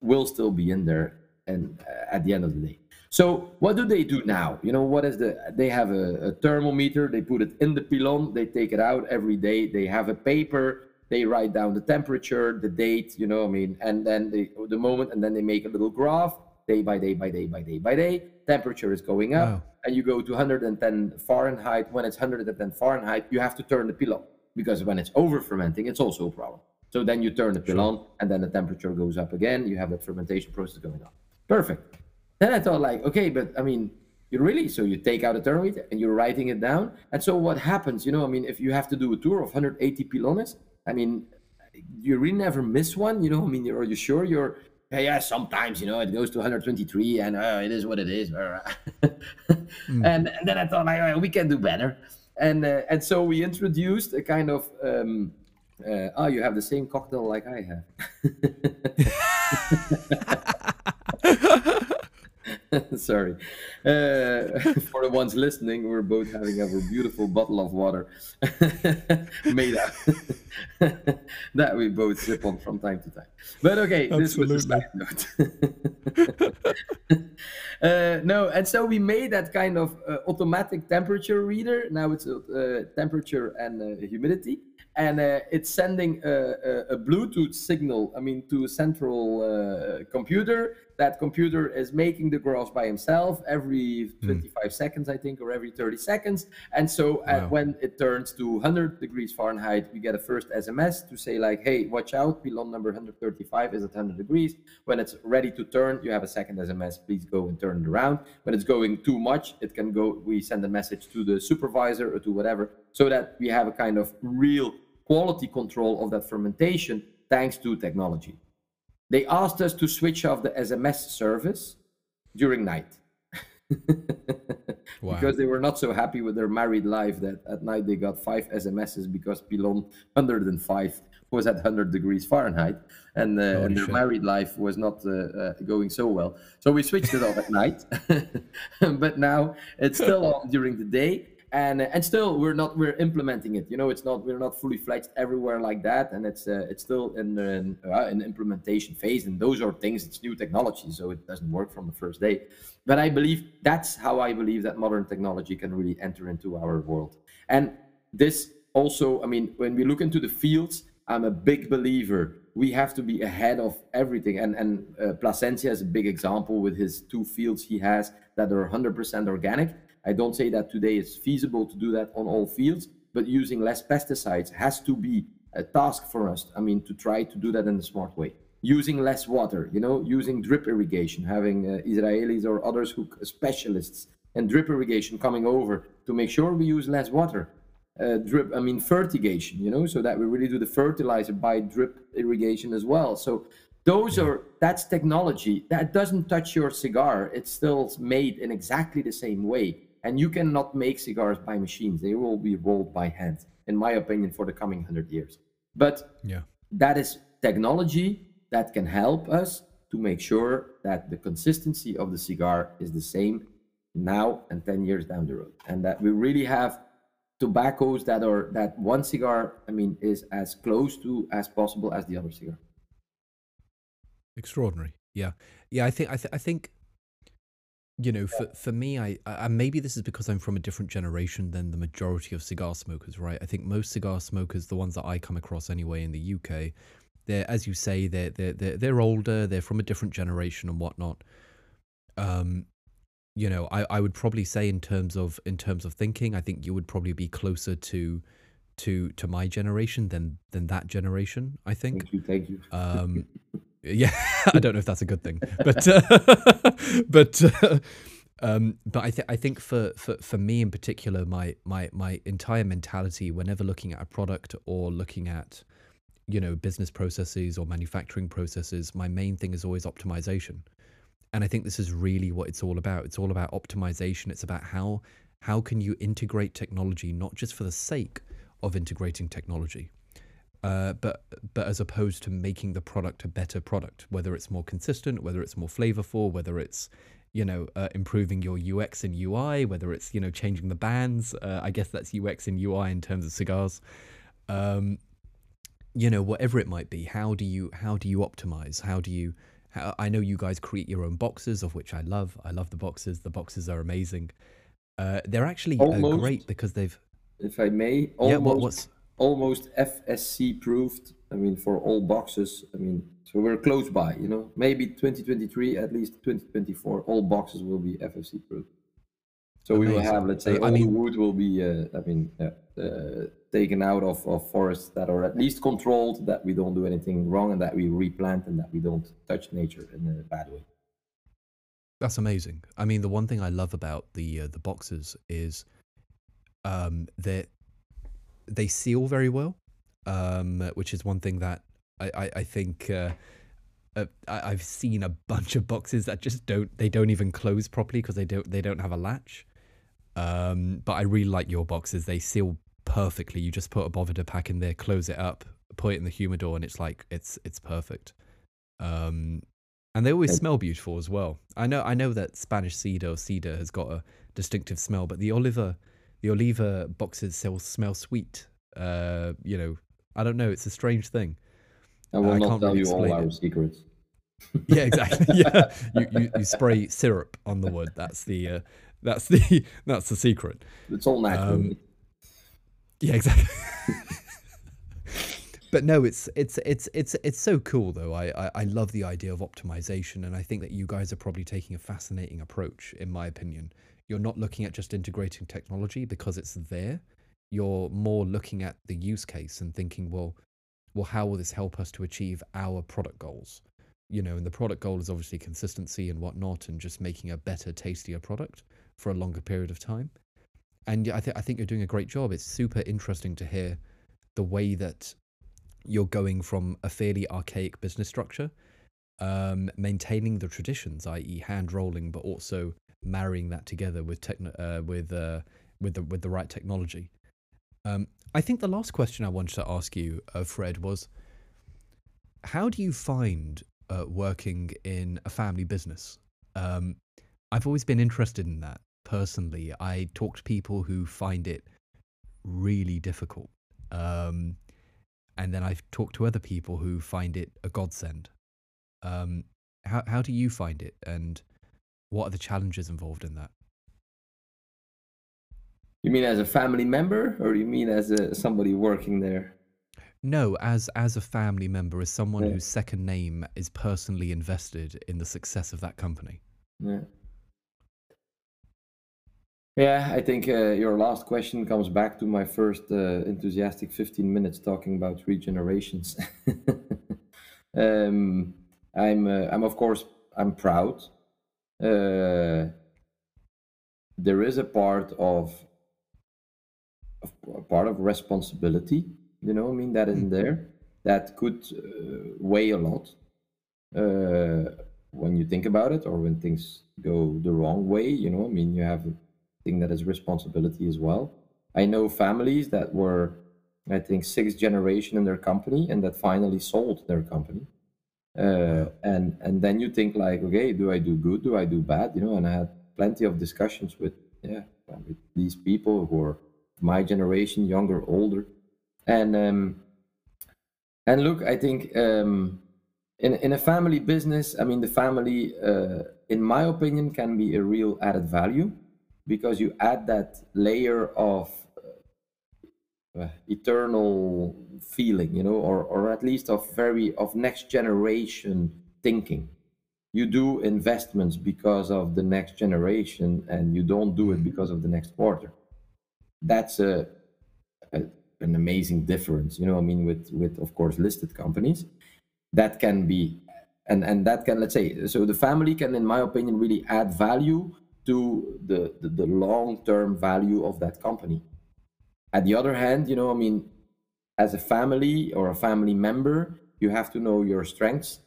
will still be in there and uh, at the end of the day so what do they do now? You know, what is the? They have a, a, thermometer. They put it in the pilon. They take it out every day. They have a paper. They write down the temperature, the date. You know, I mean, and then they, the moment, and then they make a little graph day by day by day by day by day. Temperature is going up, wow. and you go to 110 Fahrenheit. When it's 110 Fahrenheit, you have to turn the pilon because when it's over fermenting, it's also a problem. So then you turn the pilon, sure. and then the temperature goes up again. You have the fermentation process going on. Perfect. Then I thought like, okay, but I mean, you really so you take out a thermometer and you're writing it down. And so what happens? You know, I mean, if you have to do a tour of 180 pilones, I mean, you really never miss one. You know, I mean, are you sure you're? Yeah, yeah, sometimes you know it goes to 123, and uh, it is what it is. <laughs> mm. and, and, then I thought like, oh, we can do better, and uh, and so we introduced a kind of um, uh, oh, you have the same cocktail like I have. <laughs> <laughs> <laughs> Sorry. Uh, <laughs> for the ones listening, we're both having our beautiful bottle of water <laughs> made up that we both sip on from time to time. But okay, Absolutely. this was a side note. uh, no, and so we made that kind of uh, automatic temperature reader. Now it's uh, temperature and uh, humidity and uh, it's sending a, a, a, Bluetooth signal, I mean, to a central uh, computer. That computer is making the graphs by himself every hmm. 25 mm. seconds, I think, or every 30 seconds. And so uh, when it turns to 100 degrees Fahrenheit, we get a first SMS to say like, hey, watch out, pilon number 135 is at 100 degrees. When it's ready to turn, you have a second SMS, please go and turn it around. When it's going too much, it can go, we send a message to the supervisor or to whatever, so that we have a kind of real quality control of that fermentation thanks to technology. They asked us to switch off the SMS service during night. <laughs> wow. Because they were not so happy with their married life that at night they got five SMSs because Pilon 105 was at 100 degrees Fahrenheit and, uh, and their married life was not uh, uh, going so well. So we switched it off at night. <laughs> but now it's still on during the day and and still we're not we're implementing it. You know it's not we're not fully fledged everywhere like that. And it's uh, it's still in in, uh, in implementation phase. And those are things it's new technology so it doesn't work from the first day. But i believe that's how i believe that modern technology can really enter into our world. And this also i mean when we look into the fields i'm a big believer. We have to be ahead of everything. And and uh, plasencia is a big example with his two fields he has that are 100% organic I don't say that today it's feasible to do that on all fields, but using less pesticides has to be a task for us. I mean, to try to do that in a smart way. Using less water, you know, using drip irrigation, having uh, Israelis or others who specialists in drip irrigation coming over to make sure we use less water. Uh, drip, I mean, fertigation, you know, so that we really do the fertilizer by drip irrigation as well. So those are that's technology that doesn't touch your cigar. It's still made in exactly the same way and you cannot make cigars by machines. They will be rolled by hand, in my opinion, for the coming 100 years. But yeah. that is technology that can help us to make sure that the consistency of the cigar is the same now and 10 years down the road. And that we really have tobaccos that are that one cigar, I mean, is as close to as possible as the other cigar. Extraordinary. Yeah. Yeah, I think I, th- I think you know, for for me, I, I maybe this is because I'm from a different generation than the majority of cigar smokers, right? I think most cigar smokers, the ones that I come across anyway in the UK, they're as you say, they're they're they're, they're older, they're from a different generation and whatnot. Um, you know, I, I would probably say in terms of in terms of thinking, I think you would probably be closer to to to my generation than than that generation. I think. Thank you. Thank you. Um, <laughs> yeah, <laughs> I don't know if that's a good thing, but uh, <laughs> but uh, Um, but I, th- I think for, for, for me in particular, my, my, my entire mentality, whenever looking at a product or looking at, you know, business processes or manufacturing processes, my main thing is always optimization. And I think this is really what it's all about. It's all about optimization. It's about how how can you integrate technology not just for the sake of integrating technology, uh, but but as opposed to making the product a better product, whether it's more consistent, whether it's more flavorful, whether it's you know uh, improving your UX and UI, whether it's you know changing the bands. Uh, I guess that's UX and UI in terms of cigars. Um, you know whatever it might be. How do you how do you optimize? How do you I know you guys create your own boxes, of which I love. I love the boxes. The boxes are amazing. Uh, they're actually almost, uh, great because they've. If I may, almost, yeah, what, what's almost FSC proved. I mean, for all boxes. I mean, so we're close by. You know, maybe 2023, at least 2024, all boxes will be FSC proved. So Amazing. we will have, let's say, all mean, the wood will be. Uh, I mean, uh, taken out of, of forests that are at least controlled, that we don't do anything wrong, and that we replant and that we don't touch nature in a bad way. That's amazing. I mean, the one thing I love about the uh, the boxes is um, that they seal very well, um, which is one thing that I I, I think. Uh, uh, I, have seen a bunch of boxes that just don't they don't even close properly because they don't they don't have a latch. Um, but I really like your boxes. They seal perfectly. You just put a Boveda pack in there, close it up, put it in the humidor, and it's like it's it's perfect. Um, and they always smell beautiful as well. I know I know that Spanish cedar or cedar has got a distinctive smell, but the Oliva the Oliva boxes smell sweet. Uh, you know, I don't know. It's a strange thing. I will uh, not tell really you all our it. secrets. <laughs> yeah, exactly. <laughs> yeah, you, you, you spray syrup on the wood. That's the uh, that's the <laughs> that's the secret. It's all natural. Um, yeah, exactly. but no, it's it's it's it's it's so cool though. I, I, I love the idea of optimization, and I think that you guys are probably taking a fascinating approach, in my opinion. You're not looking at just integrating technology because it's there. You're more looking at the use case and thinking, well, well, how will this help us to achieve our product goals? You know, and the product goal is obviously consistency and whatnot, and just making a better, tastier product for a longer period of time. And I, th- I think you're doing a great job. It's super interesting to hear the way that you're going from a fairly archaic business structure, um, maintaining the traditions, i.e., hand rolling, but also marrying that together with techno- uh, with uh, with the with the right technology. Um, I think the last question I wanted to ask you, uh, Fred, was how do you find uh, working in a family business? Um, I've always been interested in that personally. I talk to people who find it really difficult. Um, and then I've talked to other people who find it a godsend. Um, how how do you find it, and what are the challenges involved in that? You mean as a family member, or you mean as a, somebody working there? No, as as a family member, as someone yeah. whose second name is personally invested in the success of that company. Yeah. Yeah, I think uh, your last question comes back to my first uh, enthusiastic 15 minutes talking about regenerations. <laughs> um, I'm, uh, I'm of course, I'm proud. Uh, there is a part of, of, a part of responsibility, you know, I mean, that is mm-hmm. there that could uh, weigh a lot uh, when you think about it, or when things go the wrong way. You know, I mean, you have think that is responsibility as well. I know families that were, I think, sixth generation in their company and that finally sold their company. Uh, and and then you think like, okay, do I do good? Do I do bad? You know, and I had plenty of discussions with yeah with these people who are my generation, younger, older, and um, and look, I think um, in in a family business, I mean, the family, uh, in my opinion, can be a real added value because you add that layer of uh, eternal feeling you know or or at least of very of next generation thinking. You do investments because of the next generation and you don't do it because of the next quarter. That's a, a an amazing difference you know i mean with with of course listed companies. That can be and and that can let's say so the family can in my opinion really add value to the, the, the long-term value of that company. At the other hand, you know, I mean, as a family or a family member, you have to know your strengths,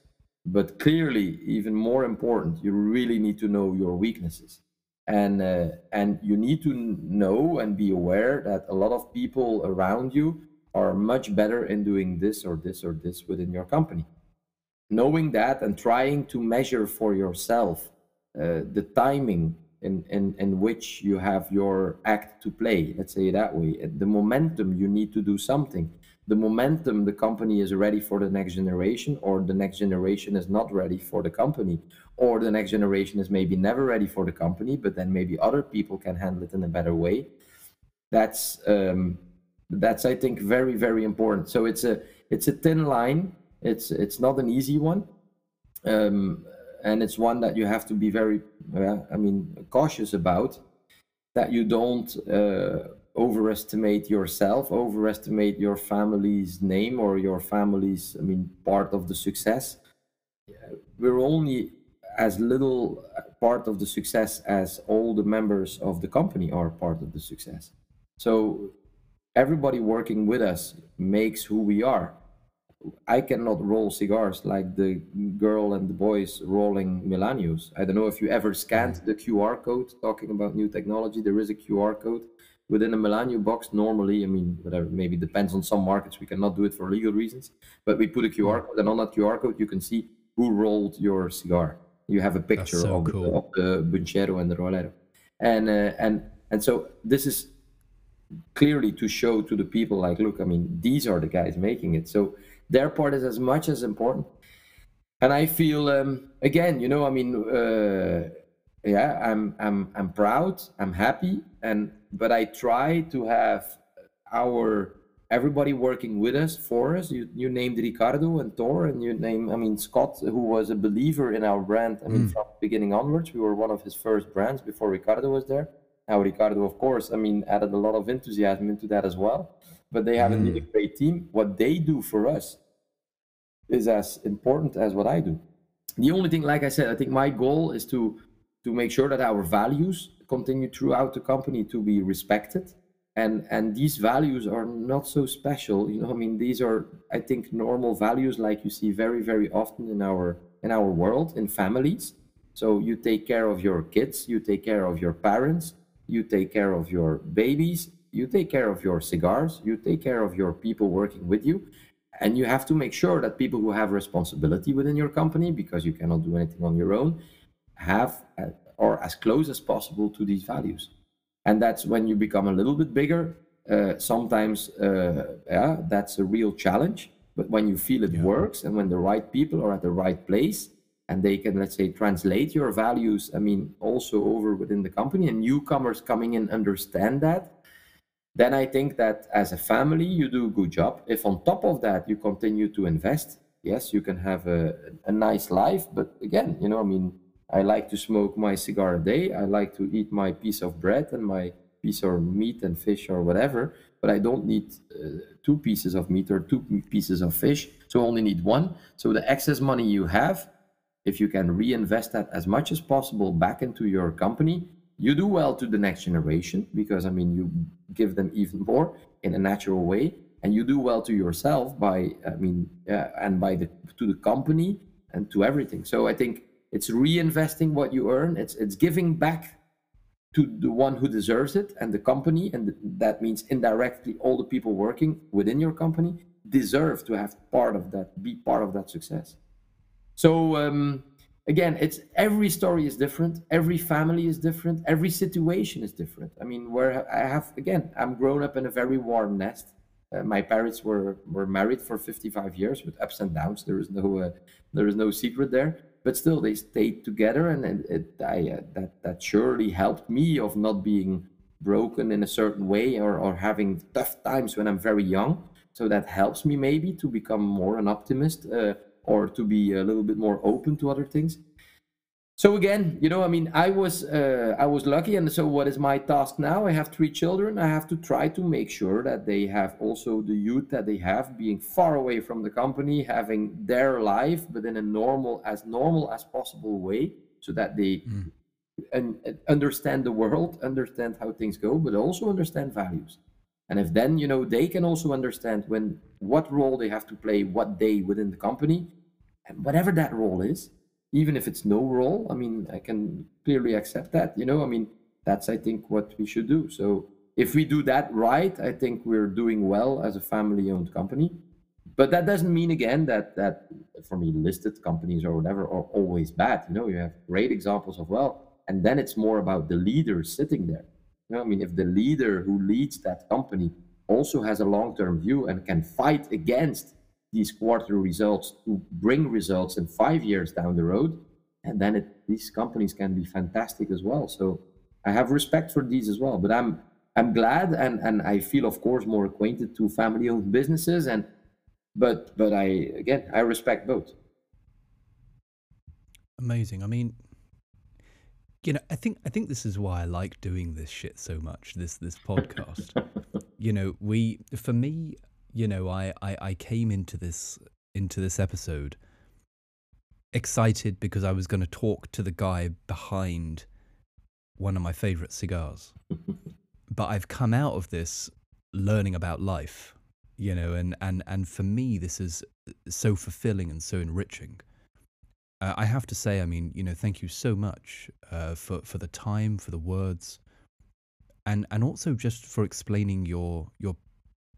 but clearly, even more important, you really need to know your weaknesses. And, uh, and you need to know and be aware that a lot of people around you are much better in doing this or this or this within your company. Knowing that and trying to measure for yourself uh, the timing in, in, in which you have your act to play, let's say that way, the momentum you need to do something. The momentum the company is ready for the next generation, or the next generation is not ready for the company, or the next generation is maybe never ready for the company, but then maybe other people can handle it in a better way. That's um, that's I think very very important. So it's a it's a thin line. It's it's not an easy one. Um, and it's one that you have to be very, uh, I mean, cautious about. That you don't uh, overestimate yourself, overestimate your family's name or your family's, I mean, part of the success. We're only as little part of the success as all the members of the company are part of the success. So everybody working with us makes who we are I cannot roll cigars like the girl and the boys rolling Melanios. I don't know if you ever scanned the QR code talking about new technology. There is a QR code within a Melanio box. Normally, I mean, whatever, maybe depends on some markets. We cannot do it for legal reasons, but we put a QR code, and on that QR code, you can see who rolled your cigar. You have a picture so of, cool. the, of the Bunchero and the Rolero. And, uh, and, and so this is clearly to show to the people like, look, I mean, these are the guys making it. So their part is as much as important. And i feel um, again you know i mean uh, yeah i'm i'm i'm proud i'm happy and but i try to have our everybody working with us for us. You you named ricardo and Tor and you name i mean scott who was a believer in our brand i mean mm. from beginning onwards. We were one of his first brands before ricardo was there. Now ricardo of course i mean added a lot of enthusiasm into that as well but they have mm. a great team. What they do for us is as important as what I do. The only thing, like I said, I think my goal is to to make sure that our values continue throughout the company to be respected. And and these values are not so special. You know, I mean, these are I think normal values like you see very, very often in our in our world, in families. So you take care of your kids, you take care of your parents, you take care of your babies, you take care of your cigars, you take care of your people working with you, and you have to make sure that people who have responsibility within your company, because you cannot do anything on your own, have uh, or as close as possible to these values. And that's when you become a little bit bigger. Uh, sometimes, uh, yeah, that's a real challenge. But when you feel it yeah. works, and when the right people are at the right place, and they can let's say translate your values i mean also over within the company and newcomers coming in understand that then I think that as a family, you do a good job. If on top of that, you continue to invest, yes, you can have a, a nice life. But again, you know, I mean, I like to smoke my cigar a day. I like to eat my piece of bread and my piece of meat and fish or whatever. But I don't need uh, two pieces of meat or two pieces of fish. So I only need one. So the excess money you have, if you can reinvest that as much as possible back into your company, you do well to the next generation because I mean you give them even more in a natural way, and you do well to yourself by I mean uh, and by the to the company and to everything. So I think it's reinvesting what you earn. It's it's giving back to the one who deserves it and the company and that means indirectly all the people working within your company deserve to have part of that be part of that success so um, again it's every story is different every family is different every situation is different. I mean where i have again i'm grown up in a very warm nest. Uh, my parents were were married for 55 years with ups and downs. There is no uh, there is no secret there. But still they stayed together and, and it, I, uh, that that surely helped me of not being broken in a certain way or, or having tough times when i'm very young. So that helps me maybe to become more an optimist uh, or to be a little bit more open to other things so again you know i mean i was uh, i was lucky and so what is my task now i have three children i have to try to make sure that they have also the youth that they have being far away from the company having their life but in a normal as normal as possible way so that they mm. and, and understand the world, understand how things go, but also understand values. And if then you know they can also understand when what role they have to play, what day within the company, whatever that role is, even if it's no role, I mean, I can clearly accept that. You know, I mean, that's I think what we should do. So if we do that right, I think we're doing well as a family-owned company. But that doesn't mean again that that for me listed companies or whatever are always bad. You know, you have great examples of well, and then it's more about the leader sitting there. You know, I mean, if the leader who leads that company also has a long-term view and can fight against these quarter results to bring results in five years down the road, and then it, these companies can be fantastic as well. So I have respect for these as well. But I'm I'm glad and and I feel of course more acquainted to family-owned businesses and but but I again I respect both. Amazing. I mean, you know, I think I think this is why I like doing this shit so much. This this podcast. <laughs> you know, we for me, you know, I, I I came into this into this episode excited because I was going to talk to the guy behind one of my favorite cigars. <laughs> but I've come out of this learning about life, you know, and and and for me this is so fulfilling and so enriching. Uh, I have to say, I mean, you know, thank you so much uh, for for the time, for the words, and and also just for explaining your your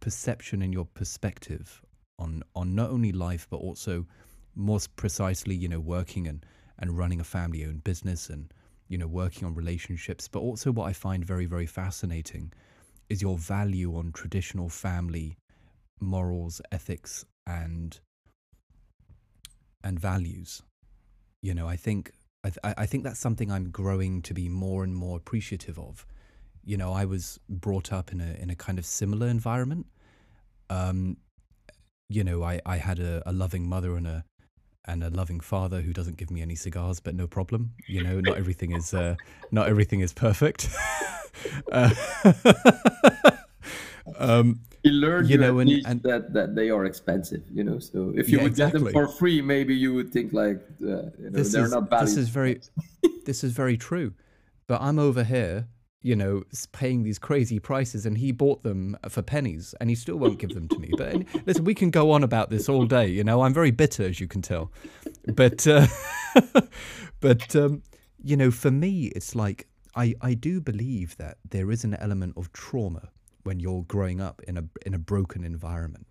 perception and your perspective on on not only life but also more precisely, you know, working and and running a family-owned business and you know working on relationships. But also, what I find very very fascinating is your value on traditional family morals, ethics, and and values you know, I think I, th- I think that's something I'm growing to be more and more appreciative of. You know, I was brought up in a in a kind of similar environment. Um, you know, I, I had a, a loving mother and a and a loving father who doesn't give me any cigars, but no problem. You know, not everything is uh, not everything is perfect. <laughs> uh, <laughs> um, he learned you know and, and, that that they are expensive you know so if you yeah, would exactly. get them for free maybe you would think like uh, you know, they're is, not bad this is very this is very true but i'm over here you know paying these crazy prices and he bought them for pennies and he still won't give them to me. But and, listen we can go on about this all day you know? I'm very bitter as you can tell. But uh, <laughs> but um, you know for me it's like i i do believe that there is an element of trauma when you're growing up in a in a broken environment.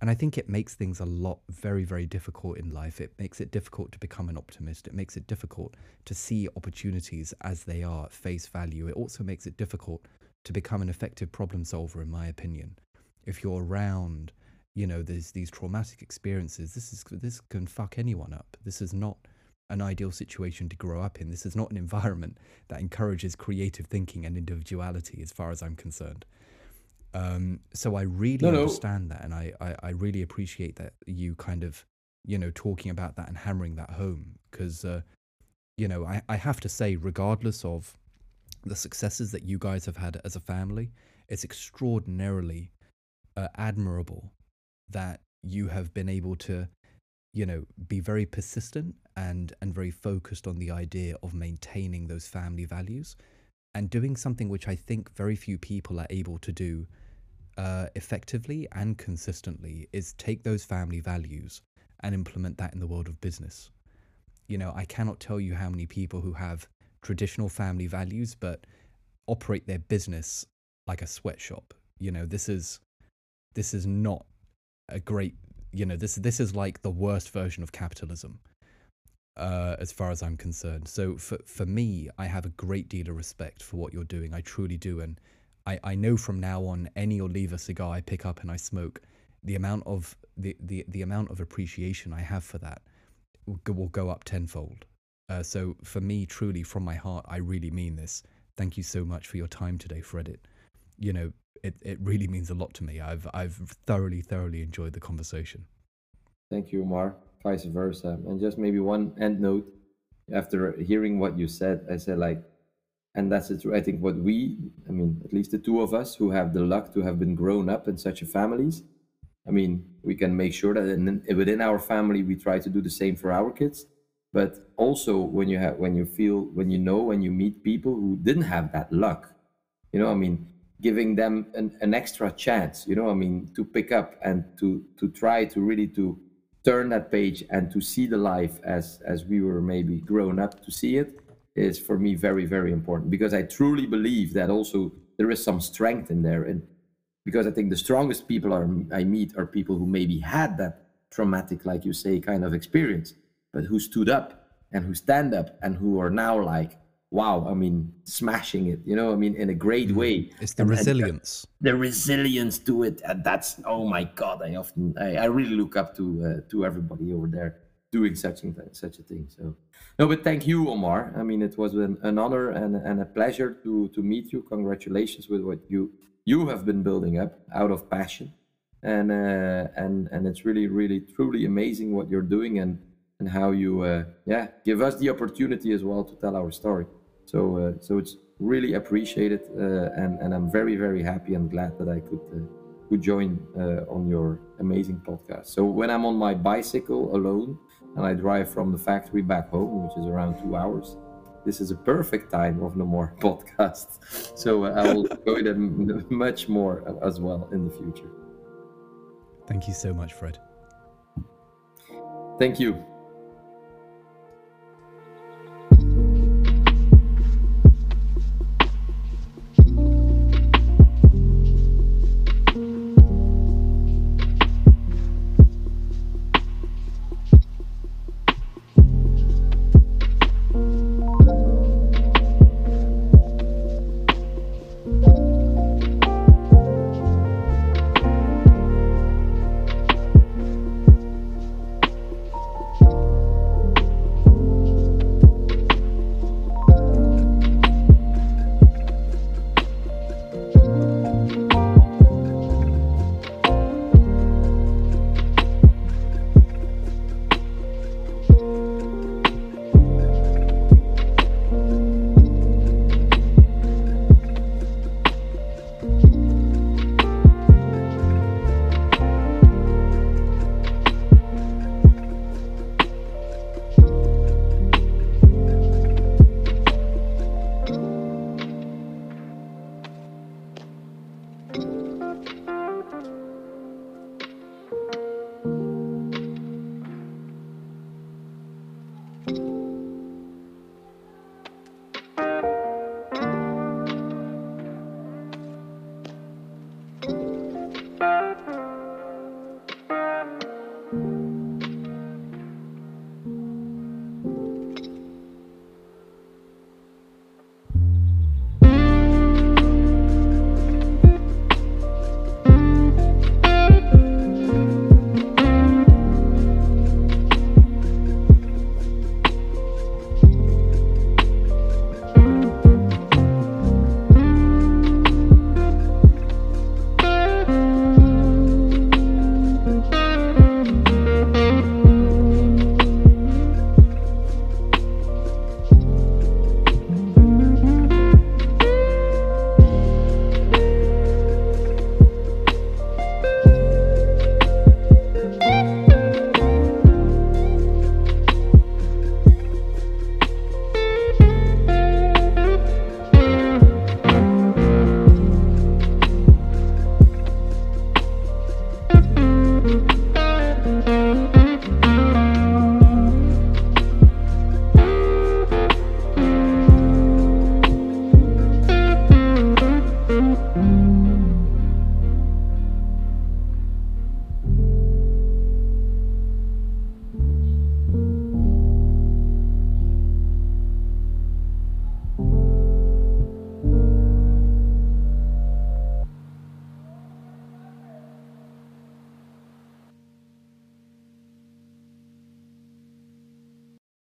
And I think it makes things a lot very, very difficult in life. It makes it difficult to become an optimist. It makes it difficult to see opportunities as they are at face value. It also makes it difficult to become an effective problem solver, in my opinion. If you're around, you know, there's these traumatic experiences, this is this can fuck anyone up. This is not an ideal situation to grow up in. This is not an <laughs> environment that encourages creative thinking and individuality, as far as I'm concerned. Um, so I really no, understand no. that, and I, I, I, really appreciate that you kind of, you know, talking about that and hammering that home because, uh, you know, I, I have to say, regardless of the successes that you guys have had as a family, it's extraordinarily uh, admirable that you have been able to, you know, be very persistent and and very focused on the idea of maintaining those family values and doing something which I think very few people are able to do uh, effectively and consistently is take those family values and implement that in the world of business. You know, I cannot tell you how many people who have traditional family values but operate their business like a sweatshop. You know, this is this is not a great. You know, this this is like the worst version of capitalism, uh, as far as I'm concerned. So for for me, I have a great deal of respect for what you're doing. I truly do, and I, I know from now on any Oliva cigar I pick up and I smoke, the amount of the, the, the amount of appreciation I have for that will go, will go up tenfold. Uh, so for me, truly from my heart, I really mean this. Thank you so much for your time today, Fred. It, you know, it, it really means a lot to me. I've I've thoroughly thoroughly enjoyed the conversation. Thank you, Omar. Vice versa. And just maybe one end note. After hearing what you said, I said like and that's it. I think what we i mean at least the two of us who have the luck to have been grown up in such a families i mean we can make sure that in, within our family we try to do the same for our kids. But also when you have when you feel when you know when you meet people who didn't have that luck you know i mean giving them an, an extra chance you know i mean to pick up and to to try to really to turn that page and to see the life as as we were maybe grown up to see it is for me very very important because i truly believe that also there is some strength in there. And because i think the strongest people are i meet are people who maybe had that traumatic like you say kind of experience but who stood up and who stand up and who are now like wow i mean smashing it you know i mean in a great mm. way. It's the and, resilience. And the resilience to it. And that's oh my god i often i, I really look up to uh, to everybody over there doing such such a thing so no but thank you omar i mean it was an, an honor and, and a pleasure to to meet you congratulations with what you you have been building up out of passion and uh, and and it's really really truly amazing what you're doing and and how you uh, yeah give us the opportunity as well to tell our story. So uh, so it's really appreciated, uh, and and I'm very very happy and glad that I could uh, could join uh, on your amazing podcast. So when I'm on my bicycle alone and I drive from the factory back home, which is around two hours. This is a perfect time of no more <laughs> podcast. So uh, I will <laughs> go them much more as well in the future. Thank you so much, Fred. Thank you.